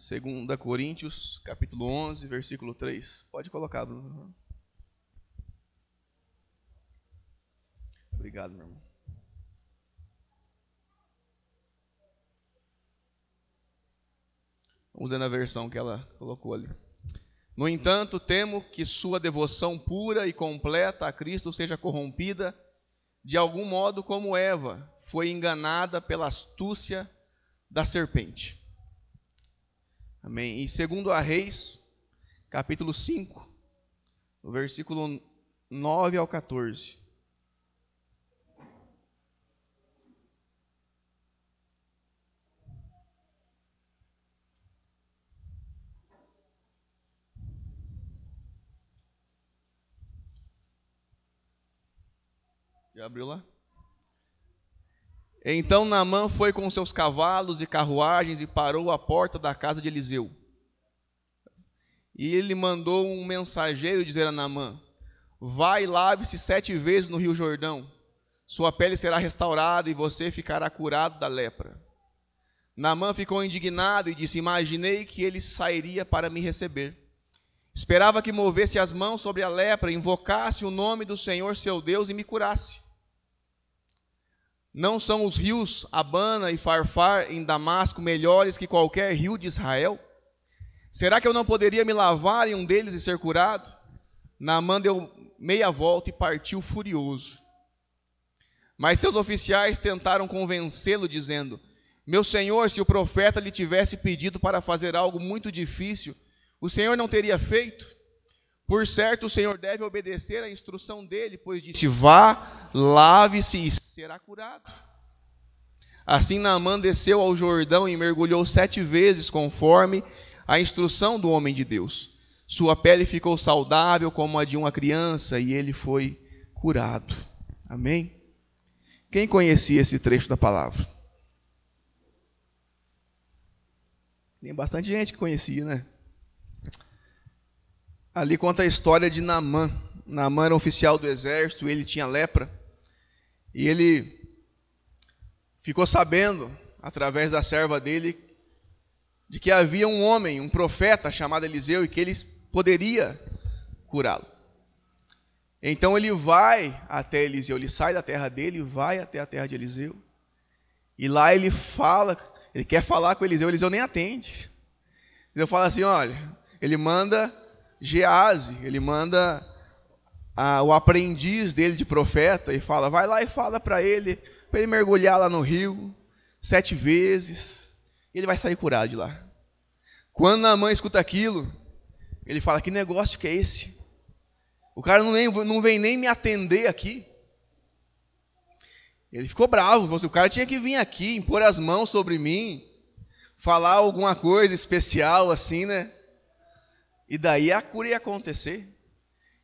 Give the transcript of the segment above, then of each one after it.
2 Coríntios, capítulo 11, versículo 3. Pode colocar, Bruno. Obrigado, meu irmão. Vamos ver na versão que ela colocou ali. No entanto, temo que sua devoção pura e completa a Cristo seja corrompida de algum modo como Eva foi enganada pela astúcia da serpente. Amém. E segundo a Reis, capítulo 5, no versículo 9 ao 14. Já abriu lá? Então Naamã foi com seus cavalos e carruagens e parou à porta da casa de Eliseu. E ele mandou um mensageiro dizer a Naamã: Vai e lave-se sete vezes no rio Jordão. Sua pele será restaurada e você ficará curado da lepra. Naamã ficou indignado e disse: Imaginei que ele sairia para me receber. Esperava que movesse as mãos sobre a lepra, invocasse o nome do Senhor seu Deus e me curasse. Não são os rios Abana e Farfar em Damasco melhores que qualquer rio de Israel? Será que eu não poderia me lavar em um deles e ser curado? Naamã deu meia volta e partiu furioso. Mas seus oficiais tentaram convencê-lo, dizendo: Meu senhor, se o profeta lhe tivesse pedido para fazer algo muito difícil, o senhor não teria feito? Por certo, o Senhor deve obedecer à instrução dele, pois disse: Vá, lave-se e será curado. Assim Naamã desceu ao Jordão e mergulhou sete vezes, conforme a instrução do homem de Deus. Sua pele ficou saudável como a de uma criança e ele foi curado. Amém? Quem conhecia esse trecho da palavra? Tem bastante gente que conhecia, né? Ali conta a história de Naamã. Naamã era um oficial do exército, ele tinha lepra. E ele ficou sabendo, através da serva dele, de que havia um homem, um profeta chamado Eliseu, e que ele poderia curá-lo. Então ele vai até Eliseu, ele sai da terra dele vai até a terra de Eliseu. E lá ele fala, ele quer falar com Eliseu, Eliseu nem atende. Eliseu fala assim: olha, ele manda Gease, ele manda a, o aprendiz dele de profeta e fala: vai lá e fala para ele, para ele mergulhar lá no rio sete vezes, e ele vai sair curado de lá. Quando a mãe escuta aquilo, ele fala: que negócio que é esse? O cara não, nem, não vem nem me atender aqui. Ele ficou bravo, o cara tinha que vir aqui, impor as mãos sobre mim, falar alguma coisa especial assim, né? E daí a cura ia acontecer.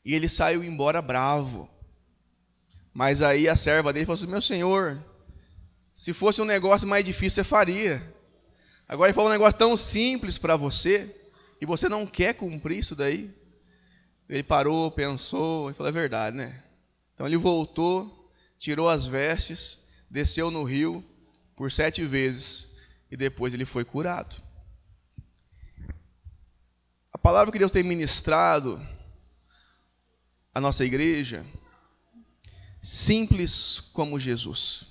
E ele saiu embora bravo. Mas aí a serva dele falou assim: Meu senhor, se fosse um negócio mais difícil, você faria. Agora ele falou um negócio tão simples para você, e você não quer cumprir isso daí. Ele parou, pensou, e falou: É verdade, né? Então ele voltou, tirou as vestes, desceu no rio por sete vezes, e depois ele foi curado palavra que Deus tem ministrado à nossa igreja, simples como Jesus.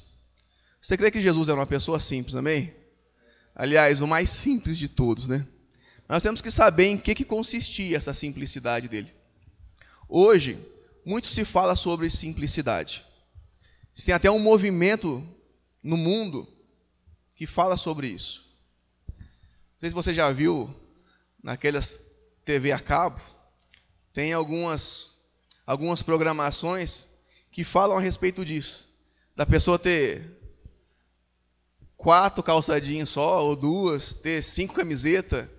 Você crê que Jesus era uma pessoa simples, amém? Aliás, o mais simples de todos, né? Nós temos que saber em que, que consistia essa simplicidade dele. Hoje, muito se fala sobre simplicidade. Tem até um movimento no mundo que fala sobre isso. Não sei se você já viu naquelas TV a cabo, tem algumas, algumas programações que falam a respeito disso. Da pessoa ter quatro calçadinhos só, ou duas, ter cinco camisetas.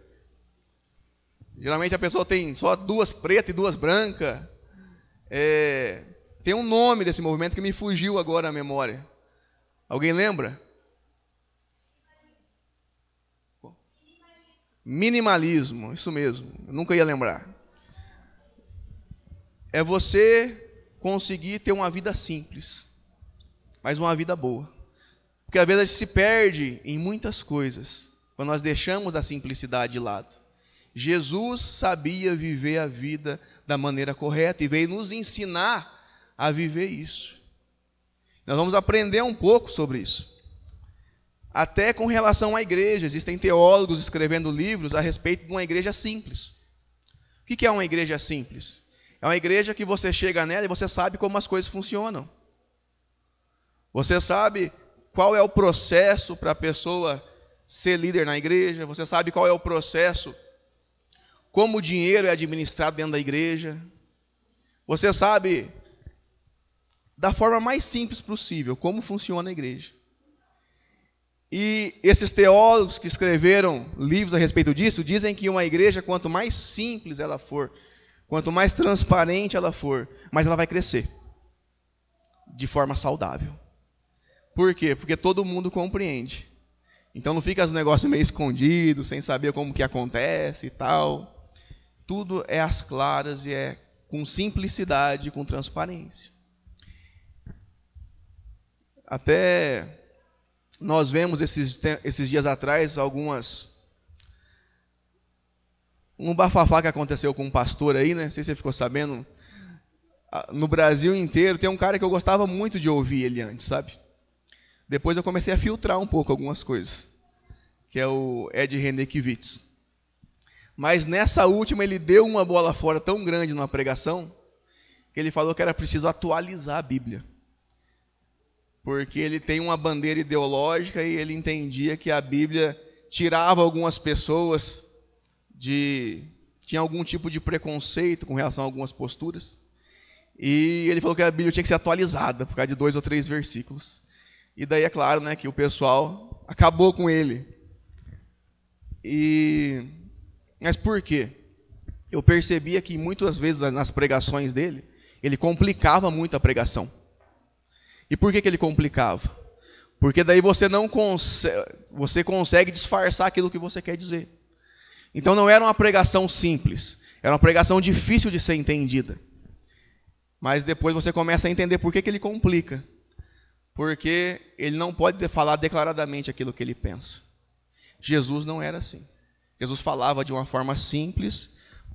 Geralmente a pessoa tem só duas pretas e duas brancas. É, tem um nome desse movimento que me fugiu agora à memória. Alguém lembra? Minimalismo, isso mesmo, eu nunca ia lembrar. É você conseguir ter uma vida simples, mas uma vida boa. Porque às vezes a gente se perde em muitas coisas, quando nós deixamos a simplicidade de lado. Jesus sabia viver a vida da maneira correta e veio nos ensinar a viver isso. Nós vamos aprender um pouco sobre isso. Até com relação à igreja, existem teólogos escrevendo livros a respeito de uma igreja simples. O que é uma igreja simples? É uma igreja que você chega nela e você sabe como as coisas funcionam. Você sabe qual é o processo para a pessoa ser líder na igreja, você sabe qual é o processo, como o dinheiro é administrado dentro da igreja. Você sabe da forma mais simples possível como funciona a igreja. E esses teólogos que escreveram livros a respeito disso dizem que uma igreja, quanto mais simples ela for, quanto mais transparente ela for, mais ela vai crescer de forma saudável. Por quê? Porque todo mundo compreende. Então não fica os negócios meio escondidos, sem saber como que acontece e tal. Tudo é às claras e é com simplicidade, com transparência. Até nós vemos esses, esses dias atrás algumas. Um bafafá que aconteceu com um pastor aí, né? Não sei se você ficou sabendo. No Brasil inteiro tem um cara que eu gostava muito de ouvir ele antes, sabe? Depois eu comecei a filtrar um pouco algumas coisas, que é o Ed Renekiewicz. Mas nessa última ele deu uma bola fora tão grande numa pregação que ele falou que era preciso atualizar a Bíblia porque ele tem uma bandeira ideológica e ele entendia que a Bíblia tirava algumas pessoas de tinha algum tipo de preconceito com relação a algumas posturas. E ele falou que a Bíblia tinha que ser atualizada por causa de dois ou três versículos. E daí é claro, né, que o pessoal acabou com ele. E mas por quê? Eu percebia que muitas vezes nas pregações dele, ele complicava muito a pregação. E por que, que ele complicava? Porque daí você não consegue, você consegue disfarçar aquilo que você quer dizer. Então não era uma pregação simples, era uma pregação difícil de ser entendida. Mas depois você começa a entender por que, que ele complica. Porque ele não pode falar declaradamente aquilo que ele pensa. Jesus não era assim. Jesus falava de uma forma simples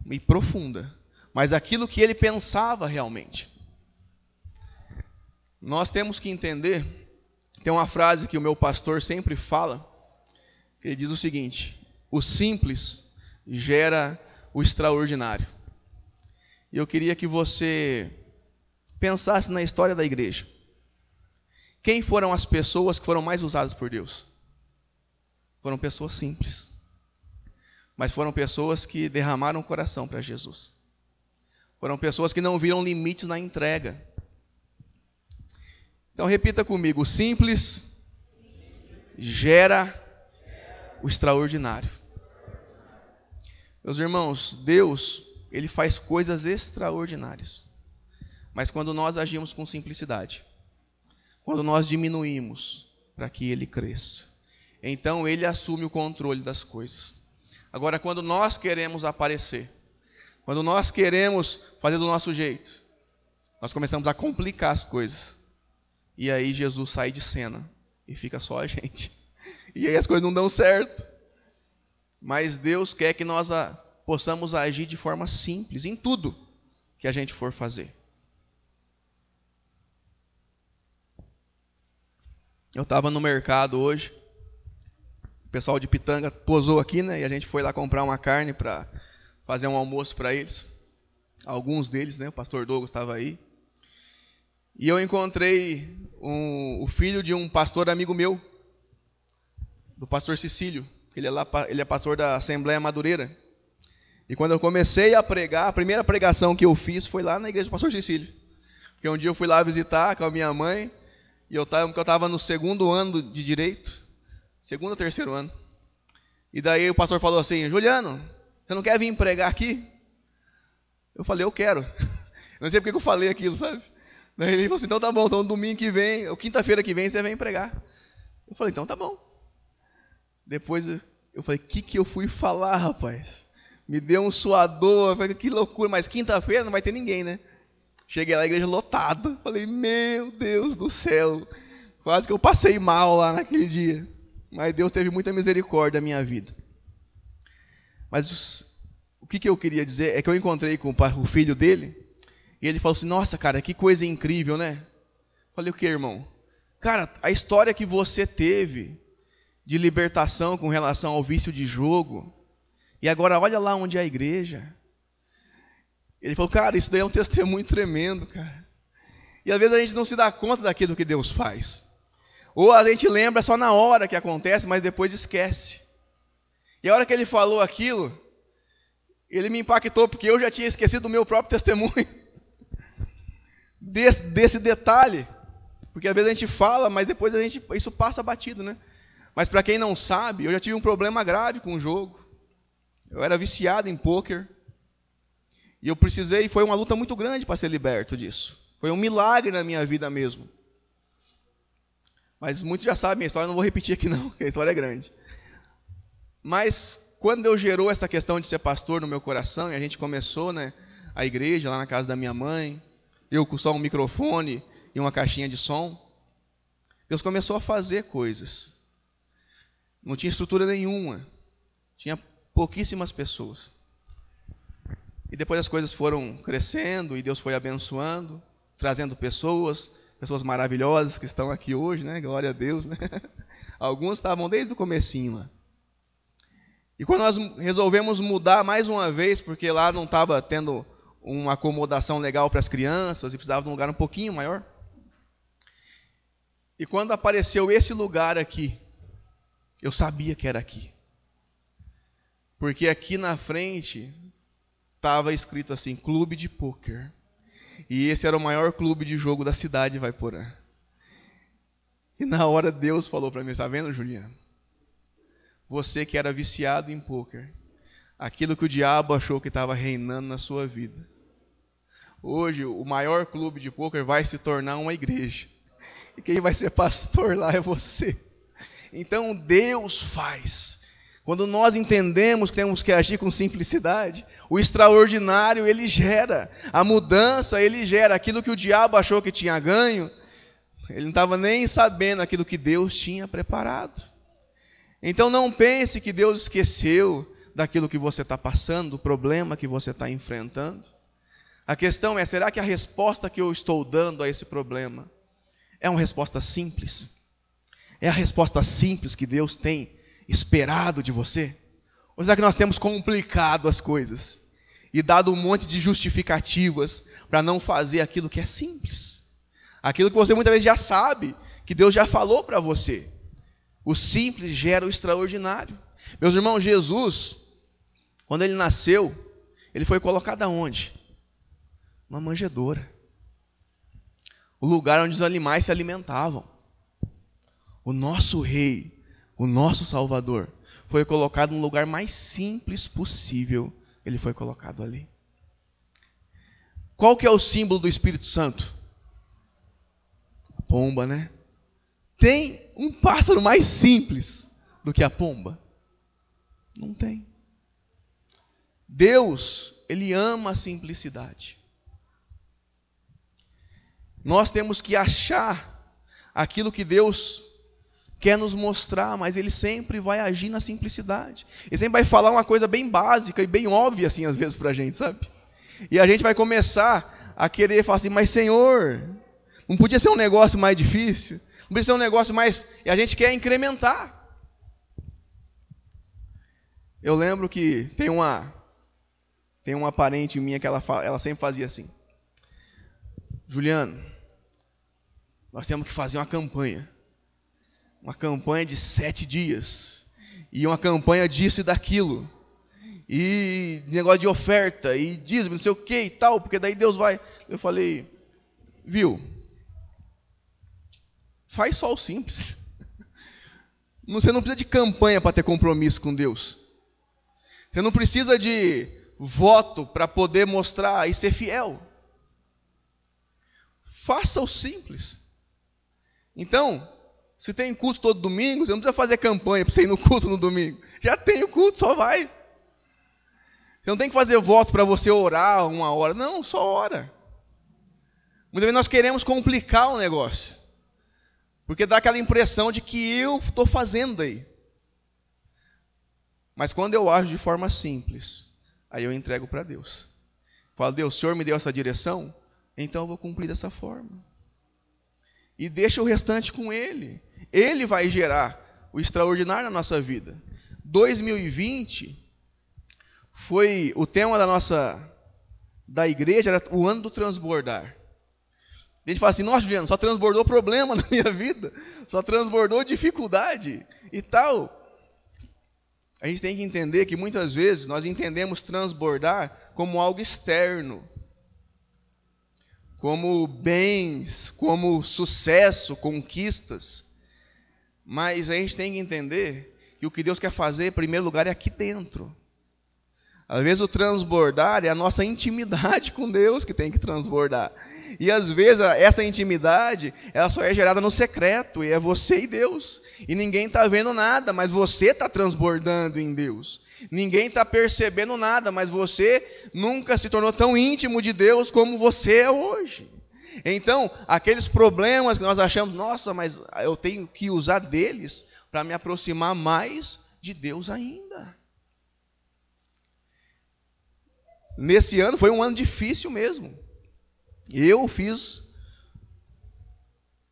e profunda, mas aquilo que ele pensava realmente. Nós temos que entender, tem uma frase que o meu pastor sempre fala, que ele diz o seguinte: o simples gera o extraordinário. E eu queria que você pensasse na história da igreja. Quem foram as pessoas que foram mais usadas por Deus? Foram pessoas simples. Mas foram pessoas que derramaram o coração para Jesus. Foram pessoas que não viram limites na entrega. Então repita comigo: o simples gera o extraordinário. Meus irmãos, Deus, ele faz coisas extraordinárias. Mas quando nós agimos com simplicidade, quando nós diminuímos para que ele cresça, então ele assume o controle das coisas. Agora, quando nós queremos aparecer, quando nós queremos fazer do nosso jeito, nós começamos a complicar as coisas. E aí Jesus sai de cena e fica só a gente. E aí as coisas não dão certo. Mas Deus quer que nós possamos agir de forma simples em tudo que a gente for fazer. Eu estava no mercado hoje. O pessoal de Pitanga posou aqui, né? E a gente foi lá comprar uma carne para fazer um almoço para eles. Alguns deles, né? O pastor Douglas estava aí. E eu encontrei um, o filho de um pastor amigo meu, do pastor Cecílio. Ele é, lá, ele é pastor da Assembleia Madureira. E quando eu comecei a pregar, a primeira pregação que eu fiz foi lá na igreja do pastor Cecílio. Porque um dia eu fui lá visitar com a minha mãe, e eu estava, eu estava no segundo ano de direito, segundo ou terceiro ano. E daí o pastor falou assim: Juliano, você não quer vir pregar aqui? Eu falei: Eu quero. Eu não sei porque eu falei aquilo, sabe? Daí ele falou assim: então tá bom, então domingo que vem, ou quinta-feira que vem, você vem pregar. Eu falei: então tá bom. Depois eu falei: o que, que eu fui falar, rapaz? Me deu um suador, eu falei: que loucura, mas quinta-feira não vai ter ninguém, né? Cheguei lá, igreja lotada. Falei: meu Deus do céu, quase que eu passei mal lá naquele dia. Mas Deus teve muita misericórdia na minha vida. Mas o que, que eu queria dizer é que eu encontrei com o filho dele, e ele falou assim: Nossa, cara, que coisa incrível, né? Falei, o que, irmão? Cara, a história que você teve de libertação com relação ao vício de jogo, e agora olha lá onde é a igreja. Ele falou, cara, isso daí é um testemunho tremendo, cara. E às vezes a gente não se dá conta daquilo que Deus faz. Ou a gente lembra só na hora que acontece, mas depois esquece. E a hora que ele falou aquilo, ele me impactou, porque eu já tinha esquecido do meu próprio testemunho. Desse, desse detalhe. Porque às vezes a gente fala, mas depois a gente, isso passa batido, né? Mas para quem não sabe, eu já tive um problema grave com o jogo. Eu era viciado em pôquer. E eu precisei, foi uma luta muito grande para ser liberto disso. Foi um milagre na minha vida mesmo. Mas muitos já sabem a história, não vou repetir aqui não, porque a história é grande. Mas quando Deus gerou essa questão de ser pastor no meu coração, e a gente começou, né, a igreja lá na casa da minha mãe, eu com só um microfone e uma caixinha de som, Deus começou a fazer coisas. Não tinha estrutura nenhuma. Tinha pouquíssimas pessoas. E depois as coisas foram crescendo e Deus foi abençoando, trazendo pessoas, pessoas maravilhosas que estão aqui hoje, né? Glória a Deus, né? Alguns estavam desde o comecinho lá. E quando nós resolvemos mudar mais uma vez, porque lá não estava tendo uma acomodação legal para as crianças e precisava de um lugar um pouquinho maior. E quando apareceu esse lugar aqui, eu sabia que era aqui. Porque aqui na frente estava escrito assim: Clube de Pôquer. E esse era o maior clube de jogo da cidade, vai porã. E na hora Deus falou para mim: Está vendo, Juliano? Você que era viciado em pôquer, aquilo que o diabo achou que estava reinando na sua vida. Hoje, o maior clube de pôquer vai se tornar uma igreja. E quem vai ser pastor lá é você. Então Deus faz. Quando nós entendemos que temos que agir com simplicidade, o extraordinário ele gera, a mudança ele gera, aquilo que o diabo achou que tinha ganho, ele não estava nem sabendo aquilo que Deus tinha preparado. Então não pense que Deus esqueceu daquilo que você está passando, do problema que você está enfrentando. A questão é: será que a resposta que eu estou dando a esse problema é uma resposta simples? É a resposta simples que Deus tem esperado de você? Ou será que nós temos complicado as coisas e dado um monte de justificativas para não fazer aquilo que é simples? Aquilo que você muitas vezes já sabe, que Deus já falou para você. O simples gera o extraordinário. Meus irmãos, Jesus, quando ele nasceu, ele foi colocado aonde? Uma manjedoura. O lugar onde os animais se alimentavam o nosso rei, o nosso salvador, foi colocado no lugar mais simples possível. Ele foi colocado ali. Qual que é o símbolo do Espírito Santo? A pomba, né? Tem um pássaro mais simples do que a pomba? Não tem. Deus, ele ama a simplicidade. Nós temos que achar aquilo que Deus quer nos mostrar, mas ele sempre vai agir na simplicidade. Ele sempre vai falar uma coisa bem básica e bem óbvia, assim, às vezes, para a gente, sabe? E a gente vai começar a querer falar assim, mas Senhor, não podia ser um negócio mais difícil? Não podia ser um negócio mais. E a gente quer incrementar. Eu lembro que tem uma. Tem uma parente minha que ela, ela sempre fazia assim. Juliano, nós temos que fazer uma campanha uma campanha de sete dias, e uma campanha disso e daquilo, e negócio de oferta, e dízimo, não sei o que e tal, porque daí Deus vai. Eu falei, viu? Faz só o simples. Você não precisa de campanha para ter compromisso com Deus. Você não precisa de voto para poder mostrar e ser fiel. Faça o simples. Então, se tem culto todo domingo, você não precisa fazer campanha para você ir no culto no domingo. Já tem o culto, só vai. Você não tem que fazer voto para você orar uma hora. Não, só ora. Muitas vezes nós queremos complicar o negócio. Porque dá aquela impressão de que eu estou fazendo aí. Mas quando eu ajo de forma simples, aí eu entrego para Deus. Falo, Deus, o Senhor me deu essa direção, então eu vou cumprir dessa forma. E deixa o restante com Ele. Ele vai gerar o extraordinário na nossa vida. 2020 foi o tema da nossa da igreja era o ano do transbordar. A gente fala assim, nossa, Juliano, só transbordou problema na minha vida, só transbordou dificuldade e tal. A gente tem que entender que muitas vezes nós entendemos transbordar como algo externo, como bens, como sucesso, conquistas. Mas a gente tem que entender que o que Deus quer fazer, em primeiro lugar, é aqui dentro. Às vezes o transbordar é a nossa intimidade com Deus que tem que transbordar. E às vezes essa intimidade, ela só é gerada no secreto, e é você e Deus. E ninguém está vendo nada, mas você está transbordando em Deus. Ninguém está percebendo nada, mas você nunca se tornou tão íntimo de Deus como você é hoje. Então, aqueles problemas que nós achamos, nossa, mas eu tenho que usar deles para me aproximar mais de Deus ainda. Nesse ano foi um ano difícil mesmo. Eu fiz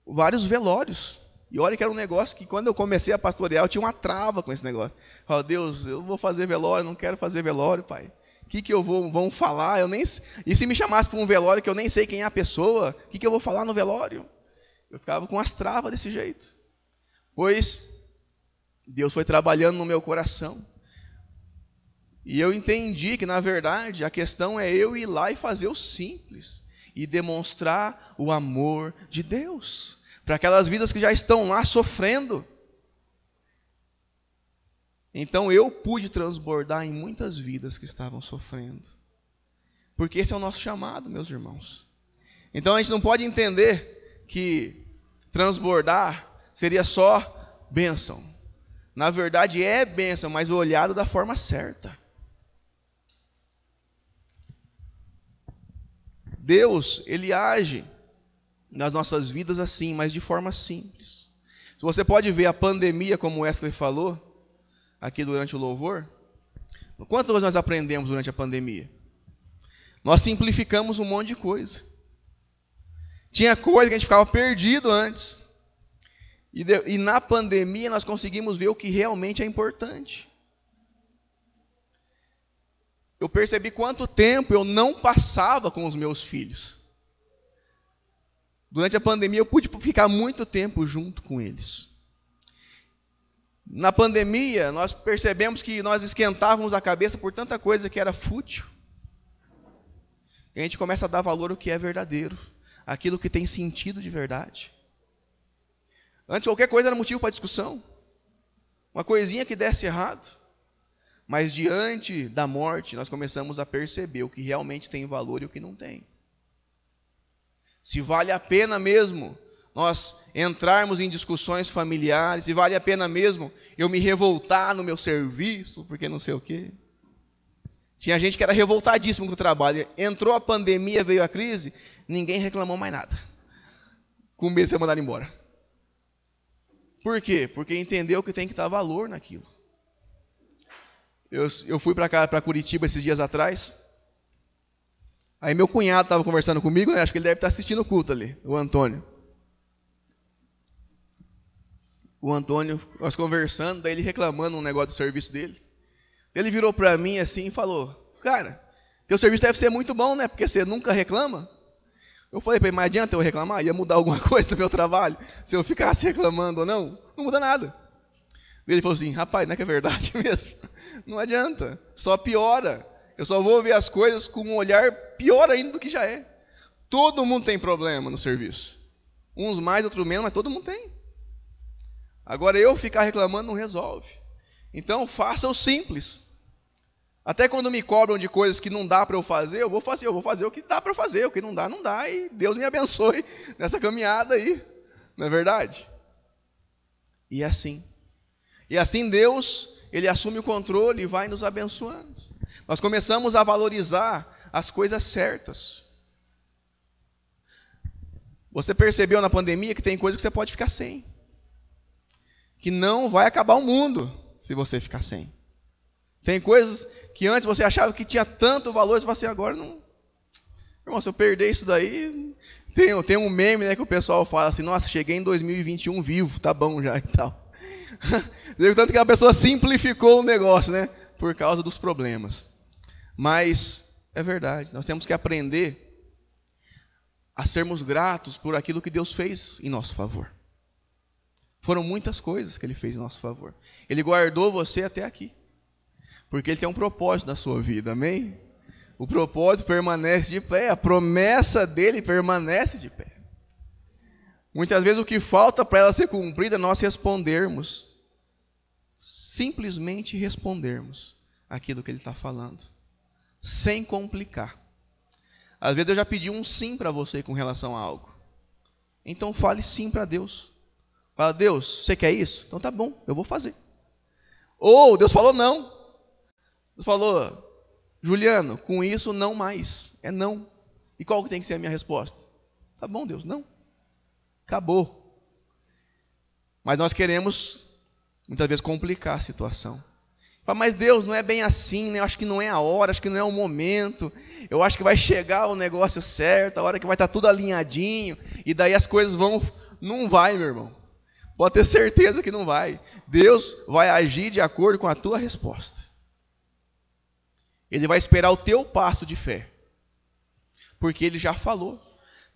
vários velórios. E olha que era um negócio que quando eu comecei a pastorear, eu tinha uma trava com esse negócio. Eu Deus, eu vou fazer velório, não quero fazer velório, pai. O que, que eu vou vão falar? Eu nem E se me chamasse para um velório que eu nem sei quem é a pessoa, o que, que eu vou falar no velório? Eu ficava com as travas desse jeito. Pois Deus foi trabalhando no meu coração. E eu entendi que, na verdade, a questão é eu ir lá e fazer o simples e demonstrar o amor de Deus para aquelas vidas que já estão lá sofrendo. Então eu pude transbordar em muitas vidas que estavam sofrendo. Porque esse é o nosso chamado, meus irmãos. Então a gente não pode entender que transbordar seria só bênção. Na verdade é bênção, mas olhado da forma certa. Deus, ele age nas nossas vidas assim, mas de forma simples. Se você pode ver a pandemia, como Wesley falou, aqui durante o louvor, quantas nós aprendemos durante a pandemia? Nós simplificamos um monte de coisa. Tinha coisa que a gente ficava perdido antes. E, de, e na pandemia nós conseguimos ver o que realmente é importante eu percebi quanto tempo eu não passava com os meus filhos. Durante a pandemia eu pude ficar muito tempo junto com eles. Na pandemia, nós percebemos que nós esquentávamos a cabeça por tanta coisa que era fútil. E a gente começa a dar valor ao que é verdadeiro, aquilo que tem sentido de verdade. Antes qualquer coisa era motivo para discussão. Uma coisinha que desse errado. Mas diante da morte, nós começamos a perceber o que realmente tem valor e o que não tem. Se vale a pena mesmo nós entrarmos em discussões familiares, se vale a pena mesmo eu me revoltar no meu serviço, porque não sei o quê. Tinha gente que era revoltadíssimo com o trabalho. Entrou a pandemia, veio a crise, ninguém reclamou mais nada. Com medo de ser mandado embora. Por quê? Porque entendeu que tem que estar valor naquilo. Eu, eu fui para Curitiba esses dias atrás. Aí meu cunhado estava conversando comigo, né? acho que ele deve estar assistindo o culto ali, o Antônio. O Antônio, nós conversando, daí ele reclamando um negócio do serviço dele. Ele virou para mim assim e falou: Cara, teu serviço deve ser muito bom, né? Porque você nunca reclama. Eu falei para ele: Mas adianta eu reclamar? Ia mudar alguma coisa no meu trabalho? Se eu ficasse reclamando ou não? Não muda nada. Ele falou assim: rapaz, não é que é verdade mesmo? Não adianta, só piora. Eu só vou ver as coisas com um olhar pior ainda do que já é. Todo mundo tem problema no serviço. Uns mais, outros menos, mas todo mundo tem. Agora eu ficar reclamando não resolve. Então faça o simples. Até quando me cobram de coisas que não dá para eu fazer, eu vou fazer, eu vou fazer o que dá para fazer, o que não dá, não dá, e Deus me abençoe nessa caminhada aí. Não é verdade? E é assim. E assim Deus, ele assume o controle e vai nos abençoando. Nós começamos a valorizar as coisas certas. Você percebeu na pandemia que tem coisa que você pode ficar sem. Que não vai acabar o mundo se você ficar sem. Tem coisas que antes você achava que tinha tanto valor, você assim, agora não. Irmão, se eu perder isso daí. Tem, tem um meme né, que o pessoal fala assim, nossa, cheguei em 2021 vivo, tá bom já e tal. Tanto que a pessoa simplificou o negócio, né? Por causa dos problemas. Mas é verdade, nós temos que aprender a sermos gratos por aquilo que Deus fez em nosso favor. Foram muitas coisas que Ele fez em nosso favor. Ele guardou você até aqui. Porque Ele tem um propósito na sua vida, amém? O propósito permanece de pé, a promessa dele permanece de pé. Muitas vezes o que falta para ela ser cumprida é nós respondermos, simplesmente respondermos aquilo que ele está falando, sem complicar. Às vezes eu já pedi um sim para você com relação a algo. Então fale sim para Deus. Fala, Deus, você quer isso? Então tá bom, eu vou fazer. Ou Deus falou não. Deus falou, Juliano, com isso não mais. É não. E qual que tem que ser a minha resposta? Tá bom, Deus, não. Acabou. Mas nós queremos, muitas vezes, complicar a situação. Mas Deus, não é bem assim, né? eu acho que não é a hora, acho que não é o momento. Eu acho que vai chegar o negócio certo, a hora que vai estar tudo alinhadinho, e daí as coisas vão. Não vai, meu irmão. Pode ter certeza que não vai. Deus vai agir de acordo com a tua resposta. Ele vai esperar o teu passo de fé. Porque ele já falou.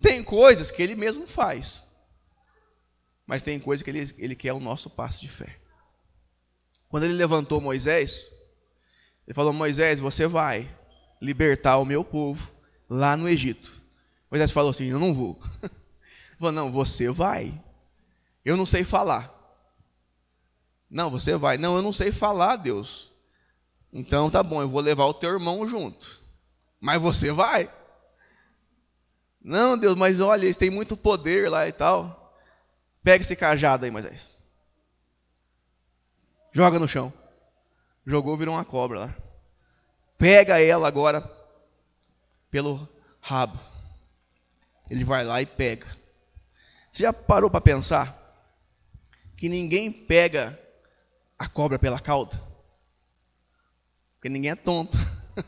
Tem coisas que ele mesmo faz. Mas tem coisas que ele, ele quer o nosso passo de fé. Quando ele levantou Moisés, ele falou: Moisés, você vai libertar o meu povo lá no Egito. Moisés falou assim: Eu não vou. Ele falou: Não, você vai. Eu não sei falar. Não, você vai. Não, eu não sei falar, Deus. Então tá bom, eu vou levar o teu irmão junto. Mas você vai? Não, Deus, mas olha, eles têm muito poder lá e tal. Pega esse cajado aí, Moisés. Joga no chão. Jogou, virou uma cobra lá. Pega ela agora pelo rabo. Ele vai lá e pega. Você já parou para pensar que ninguém pega a cobra pela cauda? Porque ninguém é tonto.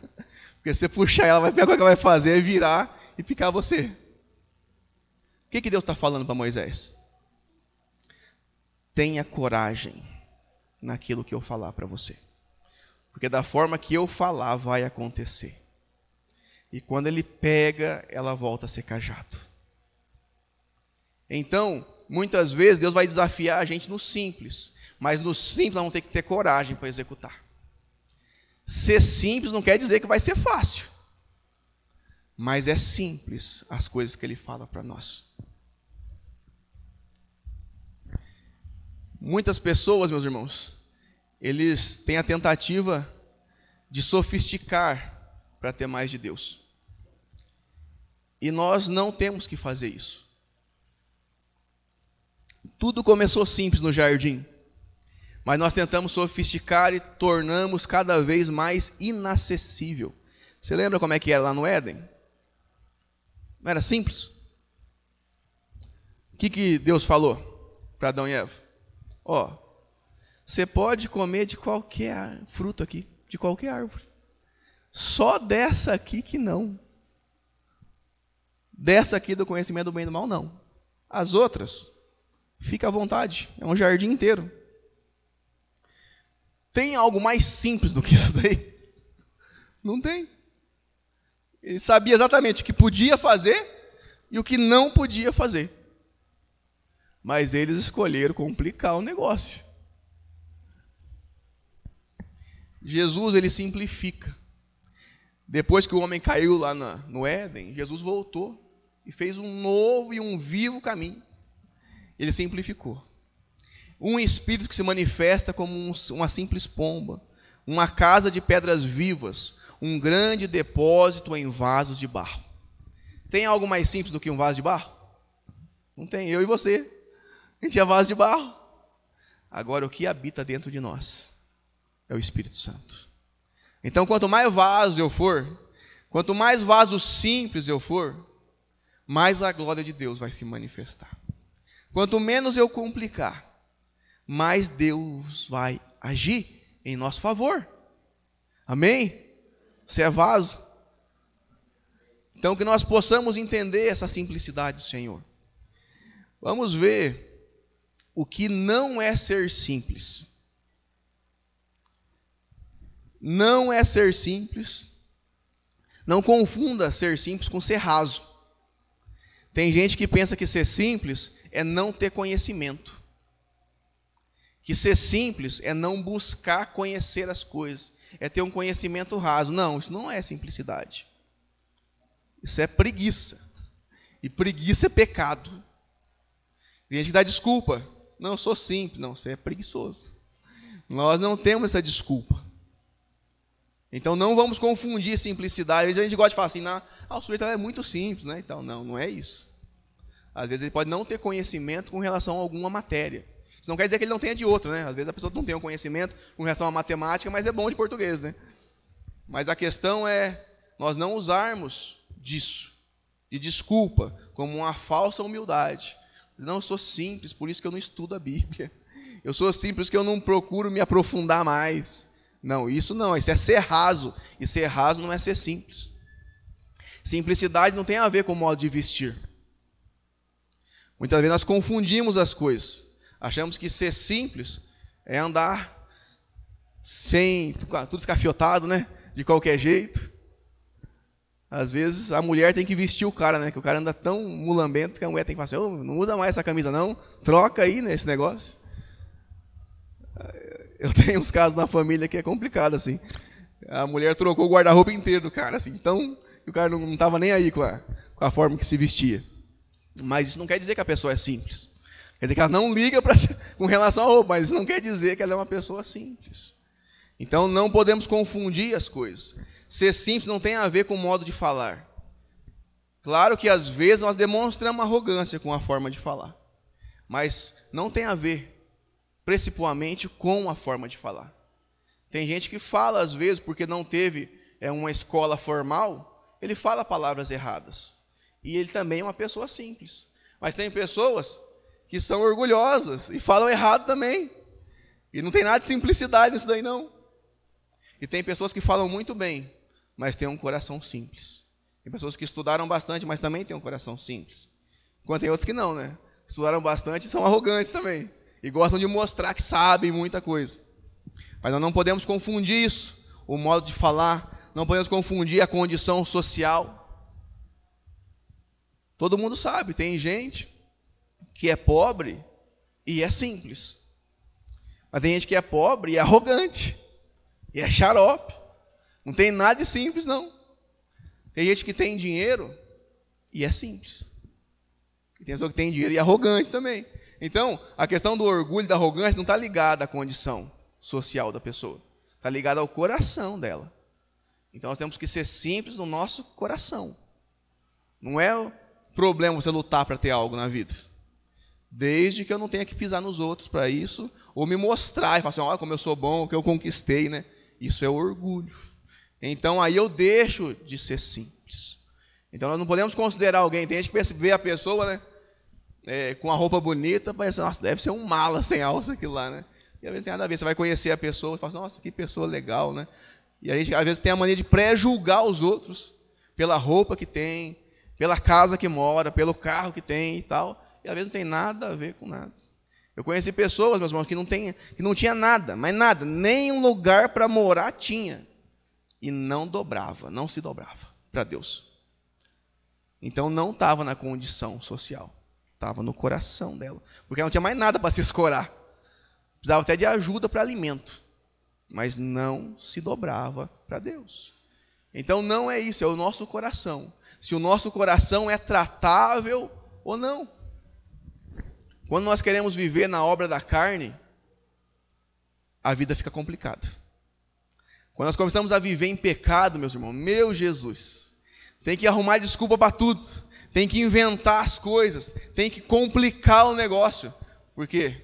Porque se você puxar ela, vai pegar o que ela vai fazer, é virar e picar você. O que, que Deus está falando para Moisés? Tenha coragem naquilo que eu falar para você. Porque da forma que eu falar, vai acontecer. E quando ele pega, ela volta a ser cajado. Então, muitas vezes, Deus vai desafiar a gente no simples. Mas no simples, nós vamos ter que ter coragem para executar. Ser simples não quer dizer que vai ser fácil. Mas é simples as coisas que ele fala para nós. Muitas pessoas, meus irmãos, eles têm a tentativa de sofisticar para ter mais de Deus. E nós não temos que fazer isso. Tudo começou simples no jardim mas nós tentamos sofisticar e tornamos cada vez mais inacessível. Você lembra como é que era lá no Éden? Não era simples? O que, que Deus falou para Adão e Eva? Ó, você pode comer de qualquer fruto aqui, de qualquer árvore. Só dessa aqui que não. Dessa aqui do conhecimento do bem e do mal, não. As outras, fica à vontade, é um jardim inteiro. Tem algo mais simples do que isso daí? Não tem. Ele sabia exatamente o que podia fazer e o que não podia fazer. Mas eles escolheram complicar o negócio. Jesus ele simplifica. Depois que o homem caiu lá no Éden, Jesus voltou e fez um novo e um vivo caminho. Ele simplificou. Um espírito que se manifesta como um, uma simples pomba, uma casa de pedras vivas, um grande depósito em vasos de barro. Tem algo mais simples do que um vaso de barro? Não tem, eu e você. A gente é vaso de barro. Agora, o que habita dentro de nós é o Espírito Santo. Então, quanto mais vaso eu for, quanto mais vaso simples eu for, mais a glória de Deus vai se manifestar. Quanto menos eu complicar, mais Deus vai agir em nosso favor. Amém? Você é vaso. Então, que nós possamos entender essa simplicidade do Senhor. Vamos ver o que não é ser simples. Não é ser simples. Não confunda ser simples com ser raso. Tem gente que pensa que ser simples é não ter conhecimento. Que ser simples é não buscar conhecer as coisas, é ter um conhecimento raso. Não, isso não é simplicidade. Isso é preguiça. E preguiça é pecado. Tem gente que dá desculpa. Não, eu sou simples. Não, você é preguiçoso. Nós não temos essa desculpa. Então não vamos confundir simplicidade. A gente gosta de falar assim, ah, o sujeito é muito simples, né? Então, não, não é isso. Às vezes ele pode não ter conhecimento com relação a alguma matéria. Isso não quer dizer que ele não tenha de outra, né? Às vezes a pessoa não tem um conhecimento com relação à matemática, mas é bom de português, né? Mas a questão é nós não usarmos disso, de desculpa, como uma falsa humildade. Não, eu sou simples, por isso que eu não estudo a Bíblia. Eu sou simples, que eu não procuro me aprofundar mais. Não, isso não, isso é ser raso. E ser raso não é ser simples. Simplicidade não tem a ver com o modo de vestir. Muitas vezes nós confundimos as coisas. Achamos que ser simples é andar sem tudo escafiotado, né? De qualquer jeito. Às vezes a mulher tem que vestir o cara, né? Que o cara anda tão mulambento que a mulher tem que falar assim, oh, não usa mais essa camisa não, troca aí nesse negócio. Eu tenho uns casos na família que é complicado, assim. A mulher trocou o guarda-roupa inteiro do cara, assim, então o cara não estava nem aí com a, com a forma que se vestia. Mas isso não quer dizer que a pessoa é simples. Quer dizer que ela não liga pra, com relação à roupa, mas isso não quer dizer que ela é uma pessoa simples. Então não podemos confundir as coisas. Ser simples não tem a ver com o modo de falar. Claro que às vezes nós demonstramos arrogância com a forma de falar, mas não tem a ver principalmente com a forma de falar. Tem gente que fala às vezes porque não teve é, uma escola formal, ele fala palavras erradas. E ele também é uma pessoa simples. Mas tem pessoas que são orgulhosas e falam errado também. E não tem nada de simplicidade nisso daí não. E tem pessoas que falam muito bem, mas têm um coração simples. Tem pessoas que estudaram bastante, mas também têm um coração simples. Enquanto tem outros que não, né? Estudaram bastante e são arrogantes também. E gostam de mostrar que sabem muita coisa. Mas nós não podemos confundir isso, o modo de falar, não podemos confundir a condição social. Todo mundo sabe, tem gente que é pobre e é simples. Mas tem gente que é pobre e é arrogante. E é xarope. Não tem nada de simples, não. Tem gente que tem dinheiro e é simples. E tem pessoa que tem dinheiro e é arrogante também. Então, a questão do orgulho e da arrogância não está ligada à condição social da pessoa. Está ligada ao coração dela. Então, nós temos que ser simples no nosso coração. Não é problema você lutar para ter algo na vida. Desde que eu não tenha que pisar nos outros para isso, ou me mostrar e falar assim, olha como eu sou bom, o que eu conquistei, né? Isso é orgulho. Então aí eu deixo de ser simples. Então nós não podemos considerar alguém, tem gente que vê a pessoa, né? É, com a roupa bonita, pensa, nossa, deve ser um mala sem alça aquilo lá, né? E às vezes tem nada a ver, você vai conhecer a pessoa e fala assim, nossa, que pessoa legal, né? E a gente às vezes tem a mania de pré-julgar os outros pela roupa que tem, pela casa que mora, pelo carro que tem e tal. E às vezes não tem nada a ver com nada. Eu conheci pessoas, meus irmãos, que não, tem, que não tinha nada, mas nada, nem um lugar para morar tinha. E não dobrava, não se dobrava para Deus. Então não estava na condição social, estava no coração dela. Porque não tinha mais nada para se escorar. Precisava até de ajuda para alimento. Mas não se dobrava para Deus. Então não é isso, é o nosso coração. Se o nosso coração é tratável ou não. Quando nós queremos viver na obra da carne, a vida fica complicada. Quando nós começamos a viver em pecado, meus irmãos, meu Jesus, tem que arrumar desculpa para tudo, tem que inventar as coisas, tem que complicar o negócio. Por quê?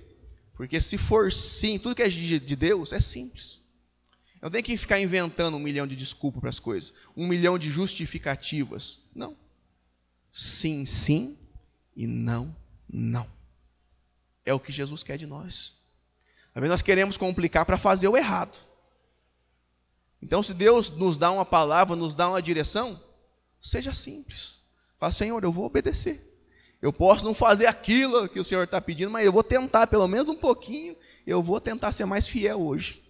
Porque se for sim, tudo que é de Deus é simples. Não tem que ficar inventando um milhão de desculpas para as coisas, um milhão de justificativas. Não. sim, sim e não, não. É o que Jesus quer de nós. Às vezes nós queremos complicar para fazer o errado. Então, se Deus nos dá uma palavra, nos dá uma direção, seja simples. Fala, Senhor, eu vou obedecer. Eu posso não fazer aquilo que o Senhor está pedindo, mas eu vou tentar, pelo menos um pouquinho, eu vou tentar ser mais fiel hoje.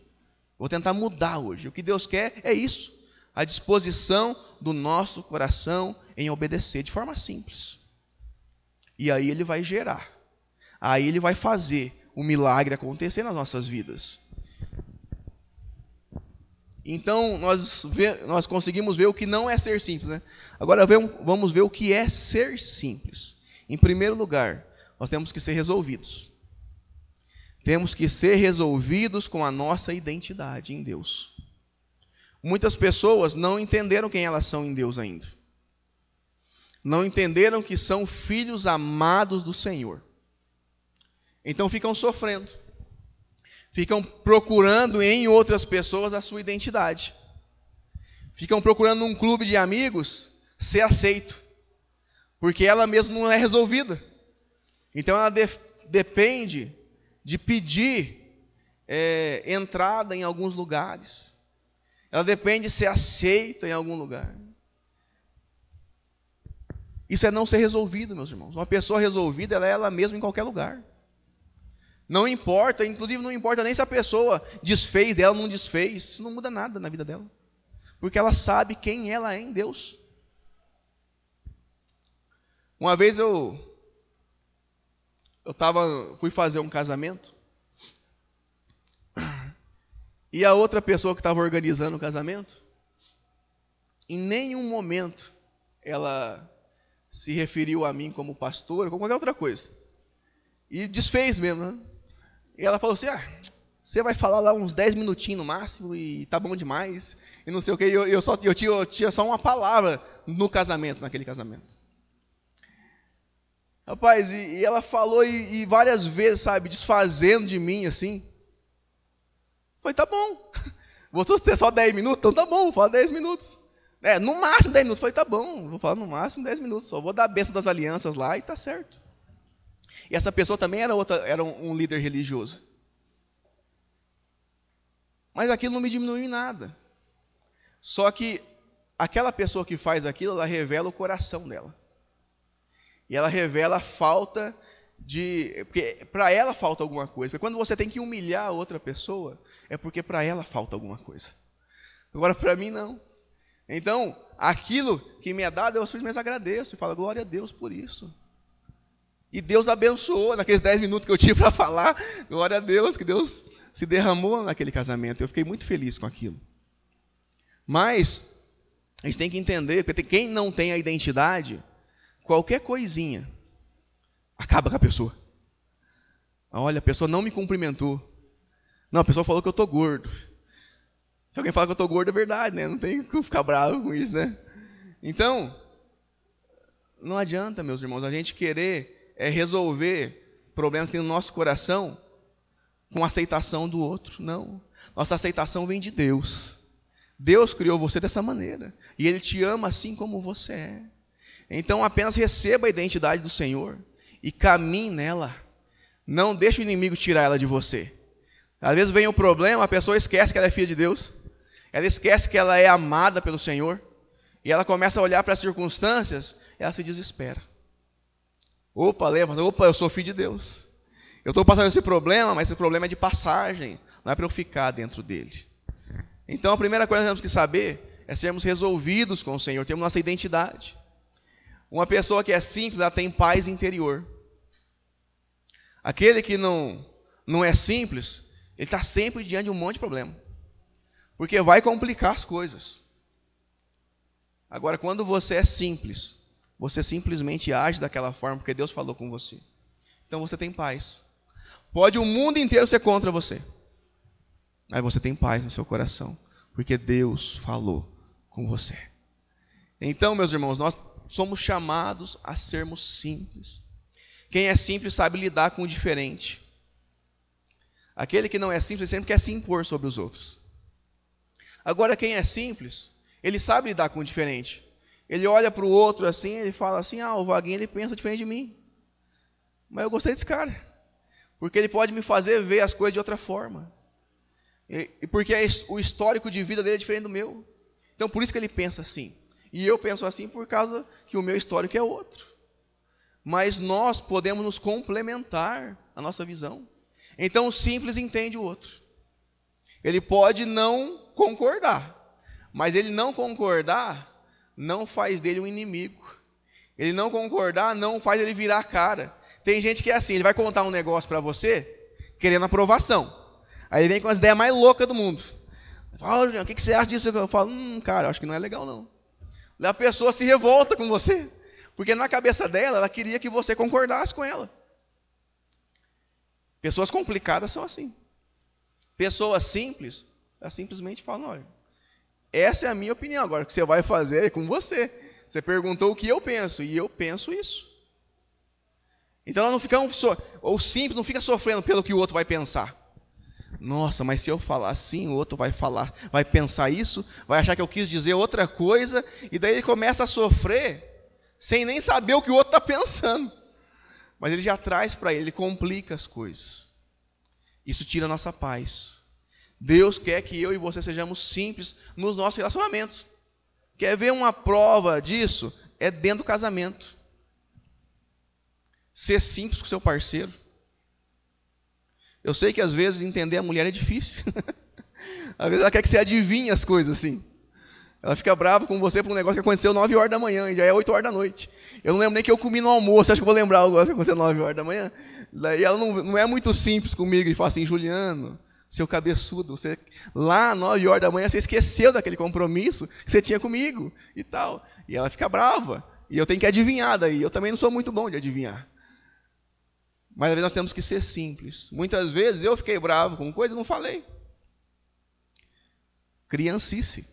Vou tentar mudar hoje. O que Deus quer é isso: a disposição do nosso coração em obedecer de forma simples. E aí ele vai gerar. Aí ele vai fazer o milagre acontecer nas nossas vidas. Então, nós, vê, nós conseguimos ver o que não é ser simples. Né? Agora vamos ver o que é ser simples. Em primeiro lugar, nós temos que ser resolvidos. Temos que ser resolvidos com a nossa identidade em Deus. Muitas pessoas não entenderam quem elas são em Deus ainda. Não entenderam que são filhos amados do Senhor. Então ficam sofrendo. Ficam procurando em outras pessoas a sua identidade. Ficam procurando num clube de amigos ser aceito. Porque ela mesma não é resolvida. Então ela de, depende de pedir é, entrada em alguns lugares. Ela depende de ser aceita em algum lugar. Isso é não ser resolvido, meus irmãos. Uma pessoa resolvida, ela é ela mesma em qualquer lugar. Não importa, inclusive não importa nem se a pessoa desfez dela ou não desfez, isso não muda nada na vida dela. Porque ela sabe quem ela é em Deus. Uma vez eu eu tava, fui fazer um casamento e a outra pessoa que estava organizando o casamento, em nenhum momento ela se referiu a mim como pastor, como qualquer outra coisa. E desfez mesmo, né? E ela falou assim: ah, você vai falar lá uns 10 minutinhos no máximo e tá bom demais. E não sei o que. Eu, eu, só, eu, tinha, eu tinha só uma palavra no casamento, naquele casamento. Rapaz, e, e ela falou e, e, várias vezes, sabe, desfazendo de mim assim. Foi, tá bom. Você ter só 10 minutos? Então tá bom, vou falar 10 minutos. É, no máximo 10 minutos. Foi, tá bom, vou falar no máximo 10 minutos. Só vou dar a benção das alianças lá e tá certo. E essa pessoa também era, outra, era um, líder religioso. Mas aquilo não me diminui em nada. Só que aquela pessoa que faz aquilo, ela revela o coração dela. E ela revela a falta de. Porque para ela falta alguma coisa. Porque quando você tem que humilhar outra pessoa, é porque para ela falta alguma coisa. Agora, para mim, não. Então, aquilo que me é dado, eu simplesmente agradeço e falo, glória a Deus por isso. E Deus abençoou naqueles 10 minutos que eu tive para falar. Glória a Deus, que Deus se derramou naquele casamento. Eu fiquei muito feliz com aquilo. Mas, a gente tem que entender, porque quem não tem a identidade, qualquer coisinha acaba com a pessoa. Olha, a pessoa não me cumprimentou. Não, a pessoa falou que eu estou gordo. Se alguém fala que eu estou gordo, é verdade, né? Não tem que ficar bravo com isso, né? Então, não adianta, meus irmãos, a gente querer é resolver problemas que tem no nosso coração com aceitação do outro. Não. Nossa aceitação vem de Deus. Deus criou você dessa maneira. E Ele te ama assim como você é. Então apenas receba a identidade do Senhor e caminhe nela. Não deixe o inimigo tirar ela de você. Às vezes vem o problema, a pessoa esquece que ela é filha de Deus. Ela esquece que ela é amada pelo Senhor. E ela começa a olhar para as circunstâncias, ela se desespera. Opa, lembra? Opa, eu sou filho de Deus. Eu estou passando esse problema, mas esse problema é de passagem, não é para eu ficar dentro dele. Então a primeira coisa que temos que saber é sermos resolvidos com o Senhor, termos nossa identidade. Uma pessoa que é simples, ela tem paz interior. Aquele que não, não é simples, ele está sempre diante de um monte de problema. Porque vai complicar as coisas. Agora, quando você é simples, você simplesmente age daquela forma porque Deus falou com você. Então você tem paz. Pode o mundo inteiro ser contra você. Mas você tem paz no seu coração, porque Deus falou com você. Então, meus irmãos, nós somos chamados a sermos simples. Quem é simples sabe lidar com o diferente. Aquele que não é simples sempre quer se impor sobre os outros. Agora, quem é simples, ele sabe lidar com o diferente. Ele olha para o outro assim, ele fala assim: ah, o Vaguinho ele pensa diferente de mim. Mas eu gostei desse cara, porque ele pode me fazer ver as coisas de outra forma. E, e porque o histórico de vida dele é diferente do meu. Então por isso que ele pensa assim. E eu penso assim por causa que o meu histórico é outro. Mas nós podemos nos complementar a nossa visão. Então o simples entende o outro. Ele pode não concordar, mas ele não concordar não faz dele um inimigo. Ele não concordar não faz ele virar a cara. Tem gente que é assim, ele vai contar um negócio para você querendo aprovação. Aí vem com as ideias mais loucas do mundo. Fala, Julião, o que você acha disso? Eu falo, hum, cara, acho que não é legal não. E a pessoa se revolta com você. Porque na cabeça dela, ela queria que você concordasse com ela. Pessoas complicadas são assim. Pessoas simples, elas simplesmente falam: olha, essa é a minha opinião. Agora, o que você vai fazer é com você. Você perguntou o que eu penso, e eu penso isso. Então ela não fica, ou simples, não fica sofrendo pelo que o outro vai pensar. Nossa, mas se eu falar assim, o outro vai falar, vai pensar isso, vai achar que eu quis dizer outra coisa, e daí ele começa a sofrer sem nem saber o que o outro está pensando. Mas ele já traz para ele, ele complica as coisas. Isso tira a nossa paz. Deus quer que eu e você sejamos simples nos nossos relacionamentos. Quer ver uma prova disso? É dentro do casamento. Ser simples com seu parceiro. Eu sei que às vezes entender a mulher é difícil. às vezes ela quer que você adivinhe as coisas assim. Ela fica brava com você por um negócio que aconteceu 9 horas da manhã e já é 8 horas da noite. Eu não lembro nem que eu comi no almoço, acho que vou lembrar o negócio que aconteceu 9 horas da manhã. Daí ela não, não é muito simples comigo e fala assim, Juliano, seu cabeçudo, você, lá 9 horas da manhã você esqueceu daquele compromisso que você tinha comigo e tal. E ela fica brava. E eu tenho que adivinhar daí. Eu também não sou muito bom de adivinhar. Mas às vezes nós temos que ser simples. Muitas vezes eu fiquei bravo com coisa e não falei. Criancice.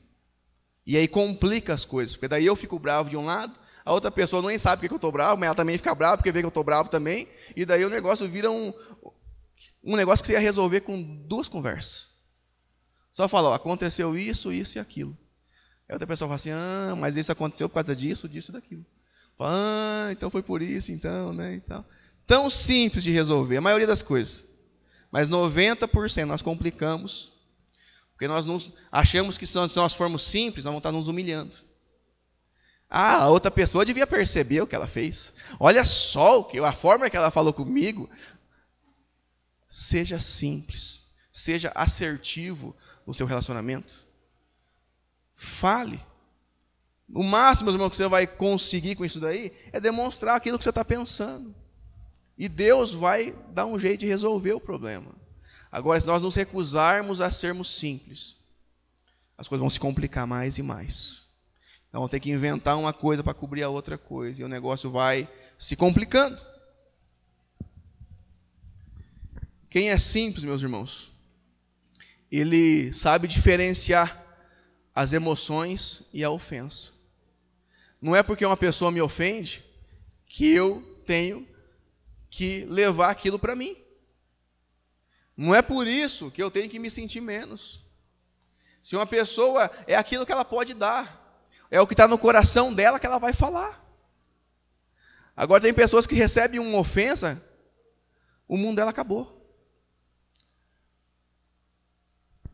E aí complica as coisas, porque daí eu fico bravo de um lado, a outra pessoa nem sabe porque eu estou bravo, mas ela também fica brava porque vê que eu estou bravo também, e daí o negócio vira um, um negócio que você ia resolver com duas conversas. Só falar, aconteceu isso, isso e aquilo. Aí outra pessoa fala assim, ah, mas isso aconteceu por causa disso, disso e daquilo. Fala, ah, então foi por isso, então, né, e tal. Tão simples de resolver, a maioria das coisas. Mas 90% nós complicamos porque nós nos, achamos que se nós formos simples, nós vamos estar nos humilhando. Ah, a outra pessoa devia perceber o que ela fez. Olha só que, a forma que ela falou comigo. Seja simples, seja assertivo no seu relacionamento. Fale. O máximo, meus irmãos, que você vai conseguir com isso daí é demonstrar aquilo que você está pensando. E Deus vai dar um jeito de resolver o problema. Agora, se nós nos recusarmos a sermos simples, as coisas vão se complicar mais e mais. Então, vamos ter que inventar uma coisa para cobrir a outra coisa, e o negócio vai se complicando. Quem é simples, meus irmãos, ele sabe diferenciar as emoções e a ofensa. Não é porque uma pessoa me ofende que eu tenho que levar aquilo para mim. Não é por isso que eu tenho que me sentir menos. Se uma pessoa é aquilo que ela pode dar, é o que está no coração dela que ela vai falar. Agora tem pessoas que recebem uma ofensa, o mundo dela acabou.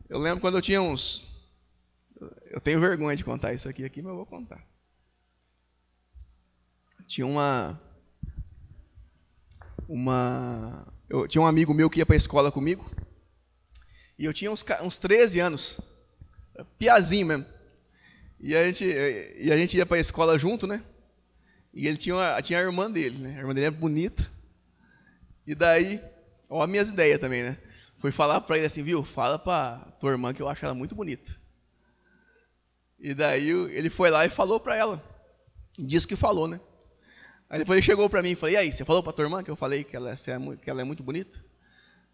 Eu lembro quando eu tinha uns. Eu tenho vergonha de contar isso aqui, aqui mas eu vou contar. Tinha uma. Uma eu tinha um amigo meu que ia para a escola comigo. E eu tinha uns, uns 13 anos. Piazinho mesmo. E a gente, e a gente ia para a escola junto, né? E ele tinha, uma, tinha a irmã dele, né? A irmã dele é bonita. E daí, ó, as minhas ideias também, né? Fui falar para ele assim, viu? Fala para tua irmã que eu acho ela muito bonita. E daí ele foi lá e falou para ela. Disse que falou, né? Aí depois ele chegou para mim e falou: E aí, você falou para tua irmã que eu falei que ela, é, que ela é muito bonita?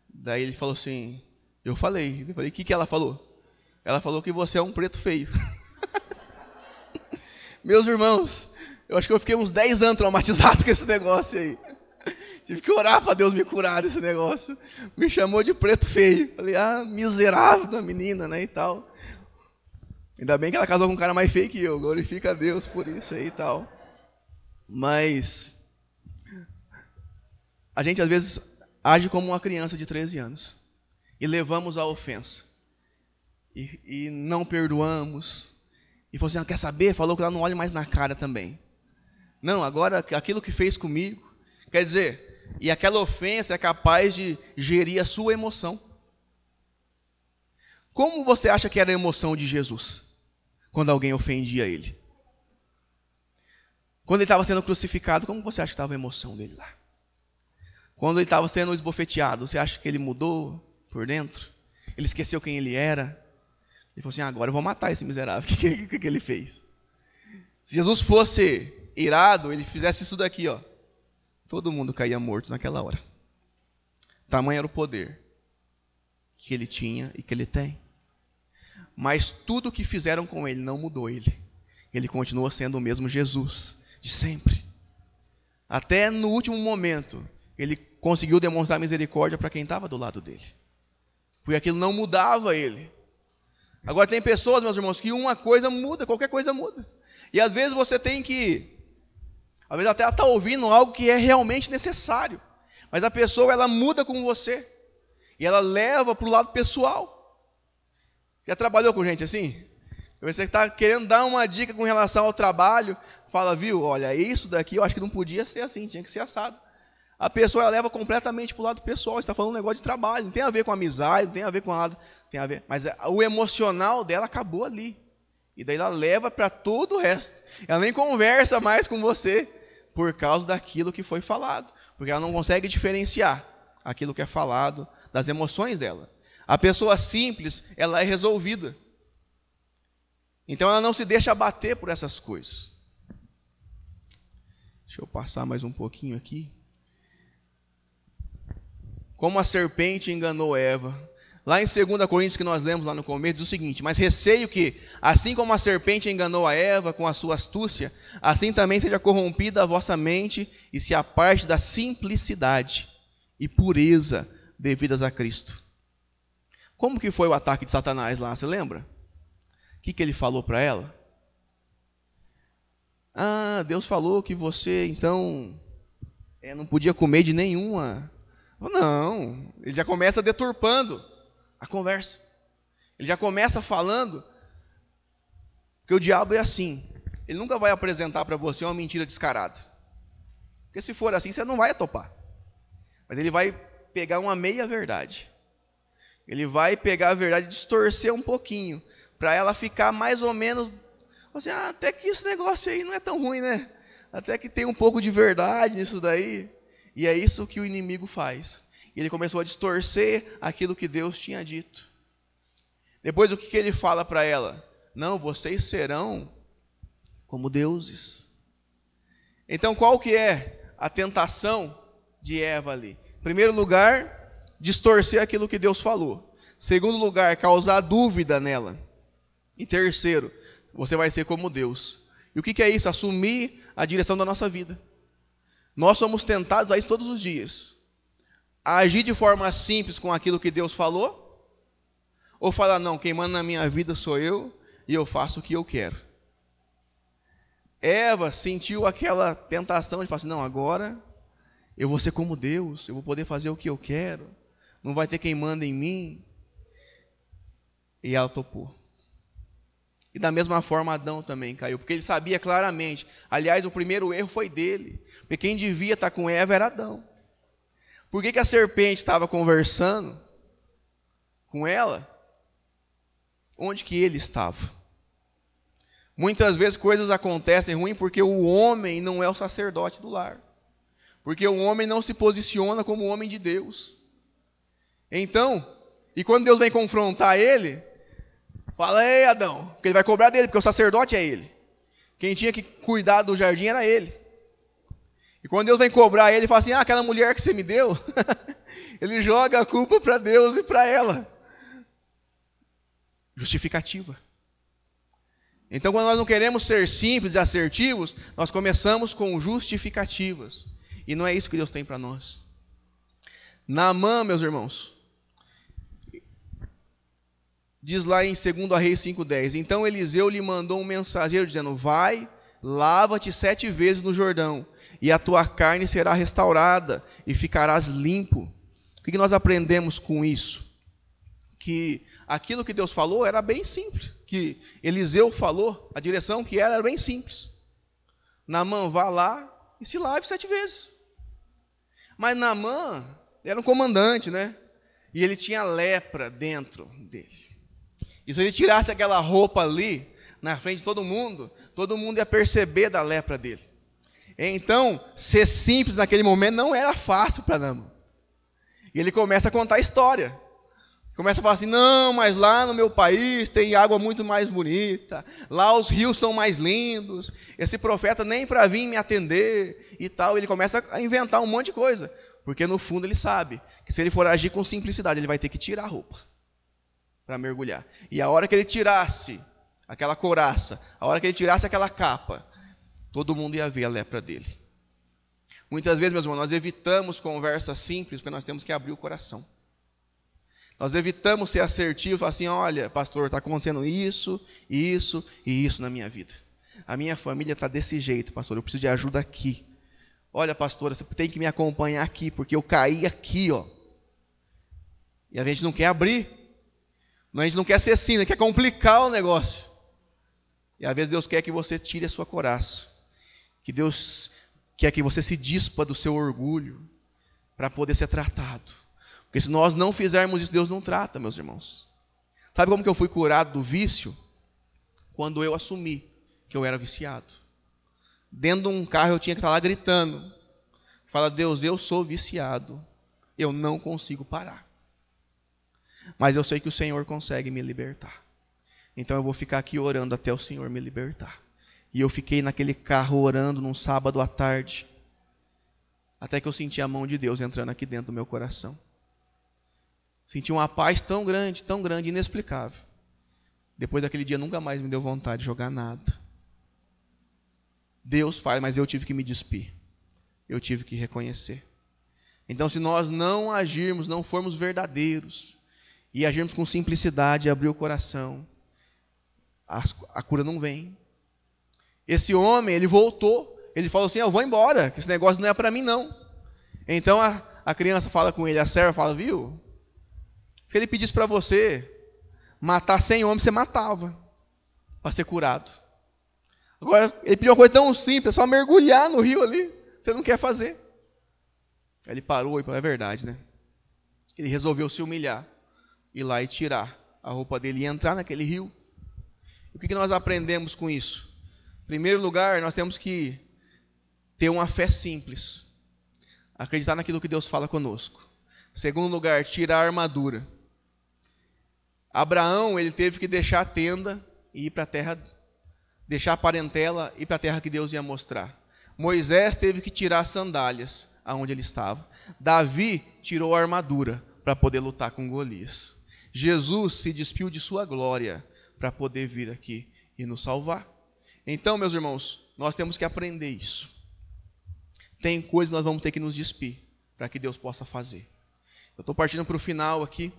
Daí ele falou assim: Eu falei. Eu falei: O que, que ela falou? Ela falou que você é um preto feio. Meus irmãos, eu acho que eu fiquei uns 10 anos traumatizado com esse negócio aí. Tive que orar para Deus me curar desse negócio. Me chamou de preto feio. Falei, ah, miserável da menina, né, e tal. Ainda bem que ela casou com um cara mais feio que eu, glorifica a Deus por isso aí e tal. Mas a gente às vezes age como uma criança de 13 anos e levamos a ofensa e, e não perdoamos. E falou assim: ah, quer saber? Falou que ela não olha mais na cara também. Não, agora aquilo que fez comigo. Quer dizer, e aquela ofensa é capaz de gerir a sua emoção. Como você acha que era a emoção de Jesus quando alguém ofendia ele? Quando ele estava sendo crucificado, como você acha que estava a emoção dele lá? Quando ele estava sendo esbofeteado, você acha que ele mudou por dentro? Ele esqueceu quem ele era? Ele falou assim: ah, agora eu vou matar esse miserável. O que, que, que ele fez? Se Jesus fosse irado, ele fizesse isso daqui, ó. Todo mundo caía morto naquela hora. Tamanho era o poder que ele tinha e que ele tem. Mas tudo o que fizeram com ele não mudou ele. Ele continua sendo o mesmo Jesus de sempre. Até no último momento, ele conseguiu demonstrar misericórdia para quem estava do lado dele. Porque aquilo não mudava ele. Agora tem pessoas, meus irmãos, que uma coisa muda, qualquer coisa muda. E às vezes você tem que, às vezes até está ouvindo algo que é realmente necessário. Mas a pessoa ela muda com você. E ela leva para o lado pessoal. Já trabalhou com gente assim? Você está querendo dar uma dica com relação ao trabalho, fala, viu, olha, isso daqui eu acho que não podia ser assim, tinha que ser assado a pessoa leva completamente para o lado pessoal. Está falando um negócio de trabalho, não tem a ver com amizade, não tem a ver com nada, tem a ver. Mas o emocional dela acabou ali. E daí ela leva para todo o resto. Ela nem conversa mais com você por causa daquilo que foi falado, porque ela não consegue diferenciar aquilo que é falado das emoções dela. A pessoa simples, ela é resolvida. Então ela não se deixa abater por essas coisas. Deixa eu passar mais um pouquinho aqui como a serpente enganou Eva. Lá em 2 Coríntios, que nós lemos lá no começo, diz o seguinte: Mas receio que, assim como a serpente enganou a Eva com a sua astúcia, assim também seja corrompida a vossa mente e se aparte da simplicidade e pureza devidas a Cristo. Como que foi o ataque de Satanás lá, você lembra? O que, que ele falou para ela? Ah, Deus falou que você, então, é, não podia comer de nenhuma não, ele já começa deturpando a conversa. Ele já começa falando que o diabo é assim. Ele nunca vai apresentar para você uma mentira descarada. Porque se for assim, você não vai topar. Mas ele vai pegar uma meia verdade. Ele vai pegar a verdade e distorcer um pouquinho, para ela ficar mais ou menos assim, ah, até que esse negócio aí não é tão ruim, né? Até que tem um pouco de verdade nisso daí. E é isso que o inimigo faz. Ele começou a distorcer aquilo que Deus tinha dito. Depois o que, ele fala para ela? Não, vocês serão como deuses. Então qual que é a tentação de Eva ali? Em primeiro lugar, distorcer aquilo que Deus falou. Segundo lugar, causar dúvida nela. E terceiro, você vai ser como Deus. E o que é isso? Assumir a direção da nossa vida. Nós somos tentados a isso todos os dias. Agir de forma simples com aquilo que Deus falou, ou falar, não, quem manda na minha vida sou eu e eu faço o que eu quero. Eva sentiu aquela tentação de falar assim: não, agora eu vou ser como Deus, eu vou poder fazer o que eu quero, não vai ter quem manda em mim. E ela topou. E da mesma forma Adão também caiu, porque ele sabia claramente. Aliás, o primeiro erro foi dele. Porque quem devia estar com Eva era Adão. Por que, que a serpente estava conversando com ela? Onde que ele estava? Muitas vezes coisas acontecem ruins porque o homem não é o sacerdote do lar. Porque o homem não se posiciona como homem de Deus. Então, e quando Deus vem confrontar ele, fala, ei Adão, porque ele vai cobrar dele, porque o sacerdote é ele. Quem tinha que cuidar do jardim era ele. Quando Deus vem cobrar ele, ele fala assim: Ah, aquela mulher que você me deu, ele joga a culpa para Deus e para ela. Justificativa. Então, quando nós não queremos ser simples e assertivos, nós começamos com justificativas. E não é isso que Deus tem para nós. Naamã, meus irmãos, diz lá em 2 Reis 5,10: Então Eliseu lhe mandou um mensageiro dizendo: Vai, lava-te sete vezes no Jordão, e a tua carne será restaurada, e ficarás limpo. O que nós aprendemos com isso? Que aquilo que Deus falou era bem simples. Que Eliseu falou, a direção que era, era bem simples. Namã, vá lá e se lave sete vezes. Mas Namã era um comandante, né? E ele tinha lepra dentro dele. E se ele tirasse aquela roupa ali, na frente de todo mundo, todo mundo ia perceber da lepra dele. Então, ser simples naquele momento não era fácil para Naaman. E ele começa a contar a história. Começa a falar assim: não, mas lá no meu país tem água muito mais bonita, lá os rios são mais lindos, esse profeta nem para vir me atender e tal. Ele começa a inventar um monte de coisa, porque no fundo ele sabe que se ele for agir com simplicidade, ele vai ter que tirar a roupa para mergulhar. E a hora que ele tirasse aquela couraça, a hora que ele tirasse aquela capa, todo mundo ia ver a lepra dele. Muitas vezes, meus irmãos, nós evitamos conversa simples porque nós temos que abrir o coração. Nós evitamos ser assertivos, assim: olha, pastor, está acontecendo isso, isso e isso na minha vida. A minha família está desse jeito, pastor, eu preciso de ajuda aqui. Olha, pastora, você tem que me acompanhar aqui, porque eu caí aqui, ó. E a gente não quer abrir. A gente não quer ser assim, né? quer complicar o negócio. E às vezes Deus quer que você tire a sua coraça. Que Deus quer que você se dispa do seu orgulho para poder ser tratado. Porque se nós não fizermos isso, Deus não trata, meus irmãos. Sabe como que eu fui curado do vício? Quando eu assumi que eu era viciado. Dentro de um carro eu tinha que estar lá gritando. Fala, Deus, eu sou viciado. Eu não consigo parar. Mas eu sei que o Senhor consegue me libertar. Então eu vou ficar aqui orando até o Senhor me libertar. E eu fiquei naquele carro orando num sábado à tarde, até que eu senti a mão de Deus entrando aqui dentro do meu coração. Senti uma paz tão grande, tão grande, inexplicável. Depois daquele dia nunca mais me deu vontade de jogar nada. Deus faz, mas eu tive que me despir. Eu tive que reconhecer. Então, se nós não agirmos, não formos verdadeiros, e agirmos com simplicidade, abrir o coração, a, a cura não vem. Esse homem, ele voltou, ele falou assim: Eu vou embora, que esse negócio não é para mim, não. Então a, a criança fala com ele, a serva fala: Viu? Se ele pedisse para você matar 100 homens, você matava, para ser curado. Agora, ele pediu uma coisa tão simples, só mergulhar no rio ali, você não quer fazer. Ele parou e falou: É verdade, né? Ele resolveu se humilhar ir lá e tirar a roupa dele e entrar naquele rio. O que nós aprendemos com isso? Primeiro lugar, nós temos que ter uma fé simples, acreditar naquilo que Deus fala conosco. Segundo lugar, tirar a armadura. Abraão, ele teve que deixar a tenda e ir para a terra, deixar a parentela e ir para a terra que Deus ia mostrar. Moisés teve que tirar as sandálias aonde ele estava. Davi tirou a armadura para poder lutar com Golias. Jesus se despiu de sua glória para poder vir aqui e nos salvar. Então, meus irmãos, nós temos que aprender isso. Tem coisas que nós vamos ter que nos despir para que Deus possa fazer. Eu estou partindo para o final aqui.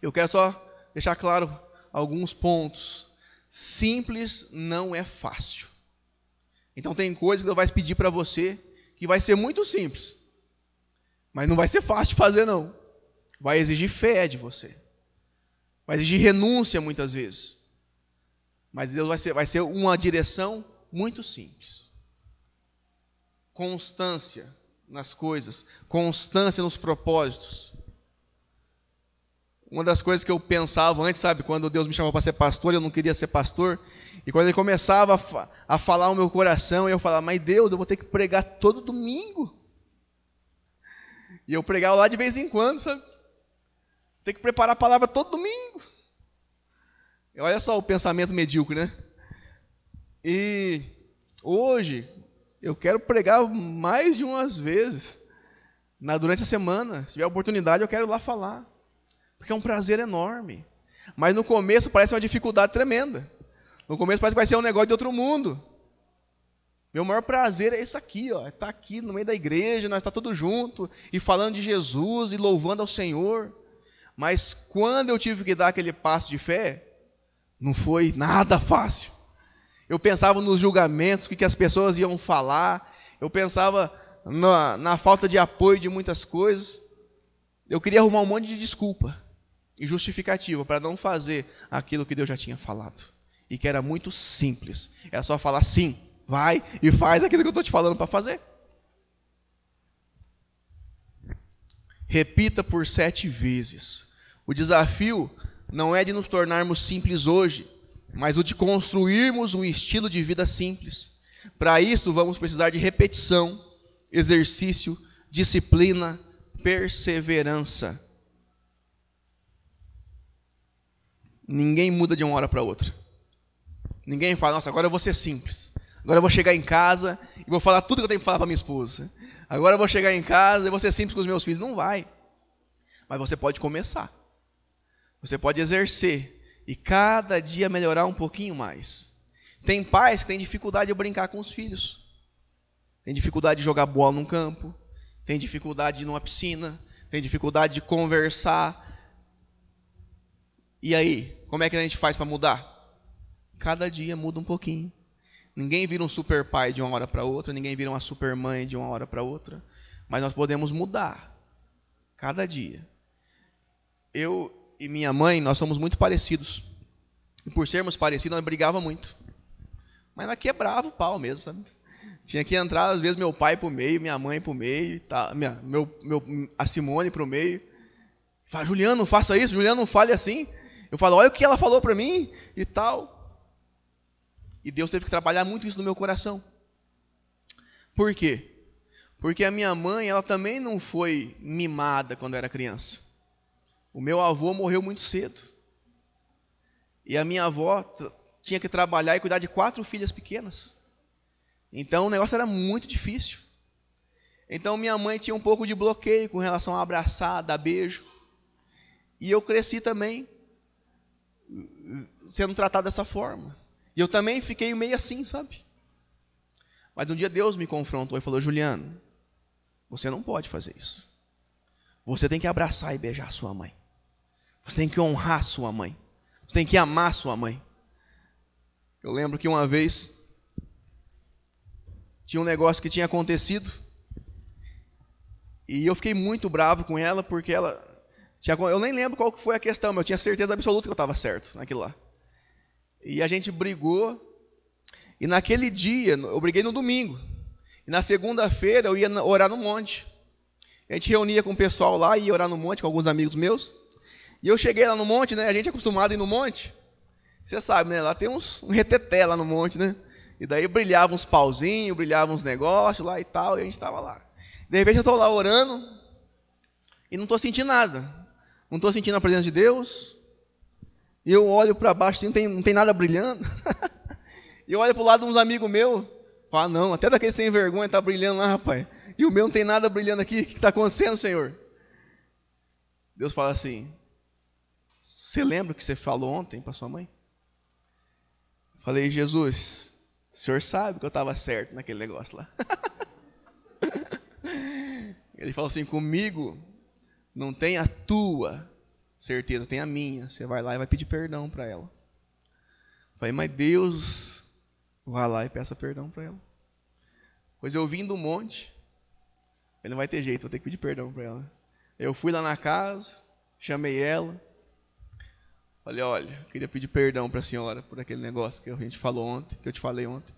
Eu quero só deixar claro alguns pontos. Simples não é fácil. Então tem coisas que Deus vai pedir para você que vai ser muito simples. Mas não vai ser fácil de fazer, não vai exigir fé de você. Vai exigir renúncia muitas vezes. Mas Deus vai ser, vai ser uma direção muito simples. Constância nas coisas, constância nos propósitos. Uma das coisas que eu pensava antes, sabe, quando Deus me chamou para ser pastor, eu não queria ser pastor. E quando ele começava a, fa a falar o meu coração, eu falava, mas Deus, eu vou ter que pregar todo domingo. E eu pregava lá de vez em quando, sabe? Tem que preparar a palavra todo domingo. Olha só o pensamento medíocre, né? E hoje eu quero pregar mais de umas vezes na, durante a semana. Se tiver oportunidade, eu quero lá falar. Porque é um prazer enorme. Mas no começo parece uma dificuldade tremenda. No começo parece que vai ser um negócio de outro mundo. Meu maior prazer é isso aqui, ó, é estar aqui no meio da igreja, nós estar todos juntos e falando de Jesus e louvando ao Senhor. Mas quando eu tive que dar aquele passo de fé, não foi nada fácil. Eu pensava nos julgamentos, o que as pessoas iam falar, eu pensava na, na falta de apoio de muitas coisas. Eu queria arrumar um monte de desculpa e justificativa para não fazer aquilo que Deus já tinha falado. E que era muito simples. Era só falar sim, vai e faz aquilo que eu estou te falando para fazer. Repita por sete vezes. O desafio não é de nos tornarmos simples hoje, mas o de construirmos um estilo de vida simples. Para isso, vamos precisar de repetição, exercício, disciplina, perseverança. Ninguém muda de uma hora para outra. Ninguém fala, nossa, agora eu vou ser simples. Agora eu vou chegar em casa e vou falar tudo que eu tenho que falar para minha esposa. Agora eu vou chegar em casa e vou ser simples com os meus filhos. Não vai. Mas você pode começar. Você pode exercer e cada dia melhorar um pouquinho mais. Tem pais que têm dificuldade de brincar com os filhos. Tem dificuldade de jogar bola num campo. Tem dificuldade de ir numa piscina. Tem dificuldade de conversar. E aí, como é que a gente faz para mudar? Cada dia muda um pouquinho. Ninguém vira um super pai de uma hora para outra, ninguém vira uma super mãe de uma hora para outra, mas nós podemos mudar cada dia. Eu e minha mãe, nós somos muito parecidos. E por sermos parecidos, nós brigava muito. Mas nós quebrava o pau mesmo, sabe? Tinha que entrar, às vezes, meu pai para o meio, minha mãe para o meio, tá, minha, meu, meu, a Simone para o meio. Fala, Juliano, não faça isso, Juliano, não fale assim. Eu falo, olha o que ela falou para mim e tal. E Deus teve que trabalhar muito isso no meu coração. Por quê? Porque a minha mãe, ela também não foi mimada quando era criança. O meu avô morreu muito cedo. E a minha avó tinha que trabalhar e cuidar de quatro filhas pequenas. Então o negócio era muito difícil. Então minha mãe tinha um pouco de bloqueio com relação a abraçar, dar beijo. E eu cresci também sendo tratado dessa forma. E eu também fiquei meio assim, sabe? Mas um dia Deus me confrontou e falou: Juliano, você não pode fazer isso. Você tem que abraçar e beijar sua mãe. Você tem que honrar sua mãe. Você tem que amar sua mãe. Eu lembro que uma vez tinha um negócio que tinha acontecido e eu fiquei muito bravo com ela porque ela tinha, eu nem lembro qual foi a questão, mas eu tinha certeza absoluta que eu estava certo naquilo lá. E a gente brigou. E naquele dia, eu briguei no domingo. E na segunda-feira eu ia orar no monte. A gente reunia com o pessoal lá, ia orar no monte com alguns amigos meus. E eu cheguei lá no monte, né? A gente é acostumado a ir no monte. Você sabe, né? Lá tem uns, um reteté lá no monte, né? E daí brilhavam uns pauzinhos, brilhavam uns negócios lá e tal, e a gente estava lá. De repente eu estou lá orando e não estou sentindo nada. Não estou sentindo a presença de Deus, e eu olho para baixo, assim, não, tem, não tem nada brilhando. e eu olho para o lado de uns amigos meus, falo, não, até daquele sem vergonha está brilhando lá, rapaz. E o meu não tem nada brilhando aqui, o que está acontecendo, Senhor? Deus fala assim, você lembra o que você falou ontem para sua mãe? Falei, Jesus, o senhor sabe que eu estava certo naquele negócio lá. Ele falou assim, comigo não tem a tua certeza, tem a minha. Você vai lá e vai pedir perdão para ela. Falei, mas Deus, vai lá e peça perdão para ela. Pois eu vim do monte, ele não vai ter jeito, vou ter que pedir perdão para ela. Eu fui lá na casa, chamei ela, falei, olha, queria pedir perdão para a senhora por aquele negócio que a gente falou ontem, que eu te falei ontem.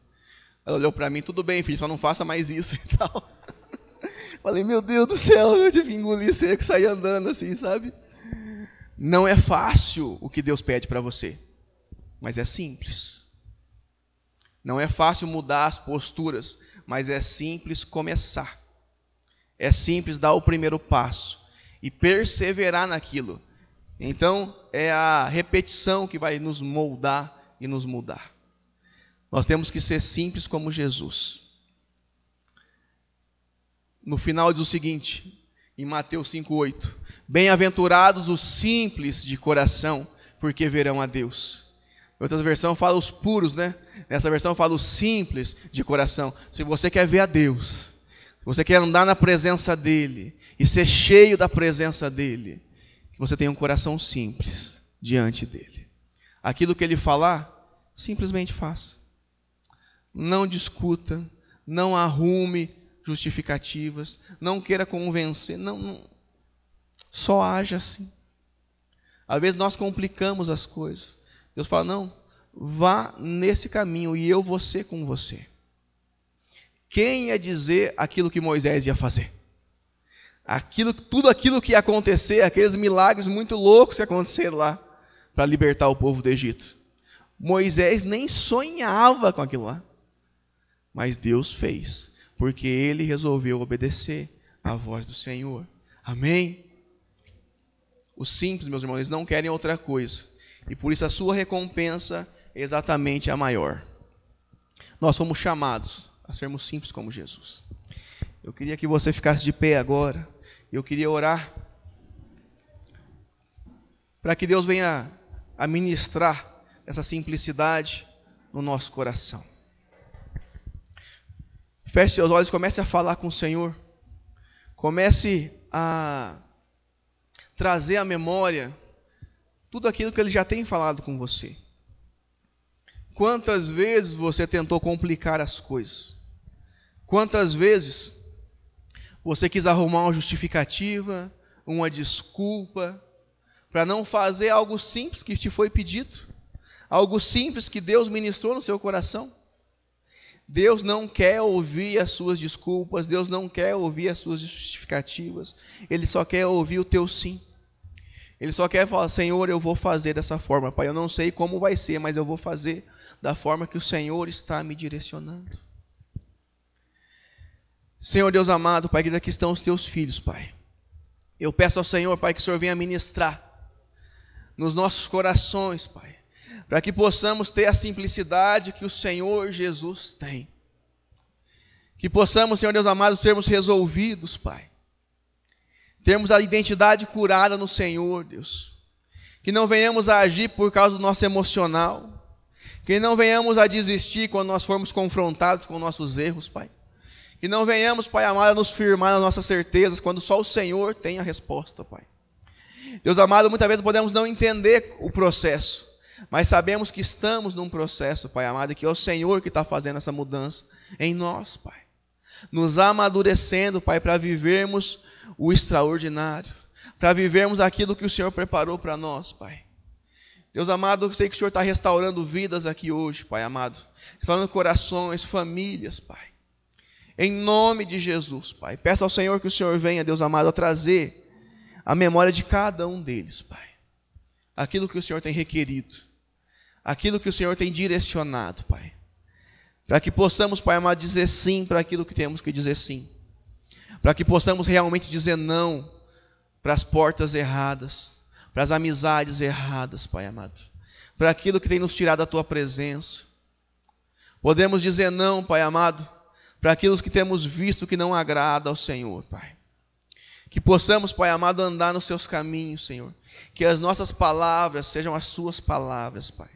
Ela olhou para mim, tudo bem, filho, só não faça mais isso e tal. Falei, meu Deus do céu, eu tive que engolir seco sair andando assim, sabe? Não é fácil o que Deus pede para você, mas é simples. Não é fácil mudar as posturas, mas é simples começar. É simples dar o primeiro passo e perseverar naquilo. Então, é a repetição que vai nos moldar e nos mudar. Nós temos que ser simples como Jesus. No final diz o seguinte, em Mateus 5:8: Bem-aventurados os simples de coração, porque verão a Deus. Outra versão fala os puros, né? Nessa versão fala os simples de coração. Se você quer ver a Deus, se você quer andar na presença dele e ser cheio da presença dele, você tenha um coração simples diante dele. Aquilo que ele falar, simplesmente faça. Não discuta, não arrume justificativas, não queira convencer, não, não. só haja assim. Às vezes nós complicamos as coisas. Deus fala: não, vá nesse caminho e eu vou ser com você. Quem ia dizer aquilo que Moisés ia fazer? Aquilo, tudo aquilo que ia acontecer, aqueles milagres muito loucos que aconteceram lá para libertar o povo do Egito. Moisés nem sonhava com aquilo lá. Mas Deus fez, porque ele resolveu obedecer à voz do Senhor. Amém? Os simples, meus irmãos, eles não querem outra coisa. E por isso a sua recompensa é exatamente a maior. Nós somos chamados a sermos simples como Jesus. Eu queria que você ficasse de pé agora. Eu queria orar para que Deus venha a ministrar essa simplicidade no nosso coração. Feche seus olhos, comece a falar com o Senhor. Comece a trazer à memória tudo aquilo que Ele já tem falado com você. Quantas vezes você tentou complicar as coisas? Quantas vezes você quis arrumar uma justificativa, uma desculpa, para não fazer algo simples que te foi pedido? Algo simples que Deus ministrou no seu coração? Deus não quer ouvir as suas desculpas, Deus não quer ouvir as suas justificativas, Ele só quer ouvir o teu sim. Ele só quer falar: Senhor, eu vou fazer dessa forma, Pai. Eu não sei como vai ser, mas eu vou fazer da forma que o Senhor está me direcionando. Senhor Deus amado, Pai, que daqui estão os teus filhos, Pai. Eu peço ao Senhor, Pai, que o Senhor venha ministrar nos nossos corações, Pai para que possamos ter a simplicidade que o Senhor Jesus tem. Que possamos, Senhor Deus amado, sermos resolvidos, Pai. Termos a identidade curada no Senhor, Deus. Que não venhamos a agir por causa do nosso emocional. Que não venhamos a desistir quando nós formos confrontados com nossos erros, Pai. Que não venhamos, Pai amado, a nos firmar nas nossas certezas quando só o Senhor tem a resposta, Pai. Deus amado, muitas vezes podemos não entender o processo, mas sabemos que estamos num processo, Pai amado, e que é o Senhor que está fazendo essa mudança em nós, Pai. Nos amadurecendo, Pai, para vivermos o extraordinário, para vivermos aquilo que o Senhor preparou para nós, Pai. Deus amado, eu sei que o Senhor está restaurando vidas aqui hoje, Pai amado. Restaurando corações, famílias, Pai. Em nome de Jesus, Pai. Peço ao Senhor que o Senhor venha, Deus amado, a trazer a memória de cada um deles, Pai. Aquilo que o Senhor tem requerido aquilo que o Senhor tem direcionado, Pai. Para que possamos, Pai amado, dizer sim para aquilo que temos que dizer sim. Para que possamos realmente dizer não para as portas erradas, para as amizades erradas, Pai amado. Para aquilo que tem nos tirado da tua presença. Podemos dizer não, Pai amado, para aquilo que temos visto que não agrada ao Senhor, Pai. Que possamos, Pai amado, andar nos seus caminhos, Senhor. Que as nossas palavras sejam as suas palavras, Pai.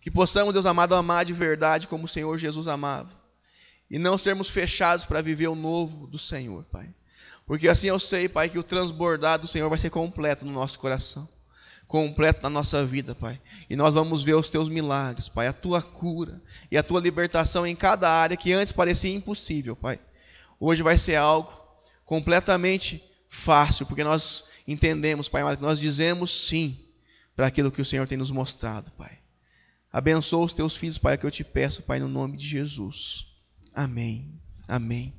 Que possamos, Deus amado, amar de verdade como o Senhor Jesus amava. E não sermos fechados para viver o novo do Senhor, Pai. Porque assim eu sei, Pai, que o transbordar do Senhor vai ser completo no nosso coração. Completo na nossa vida, Pai. E nós vamos ver os teus milagres, Pai. A tua cura e a tua libertação em cada área que antes parecia impossível, Pai. Hoje vai ser algo completamente fácil, porque nós entendemos, Pai, que nós dizemos sim para aquilo que o Senhor tem nos mostrado, Pai. Abençoa os teus filhos, Pai, que eu te peço, Pai, no nome de Jesus. Amém. Amém.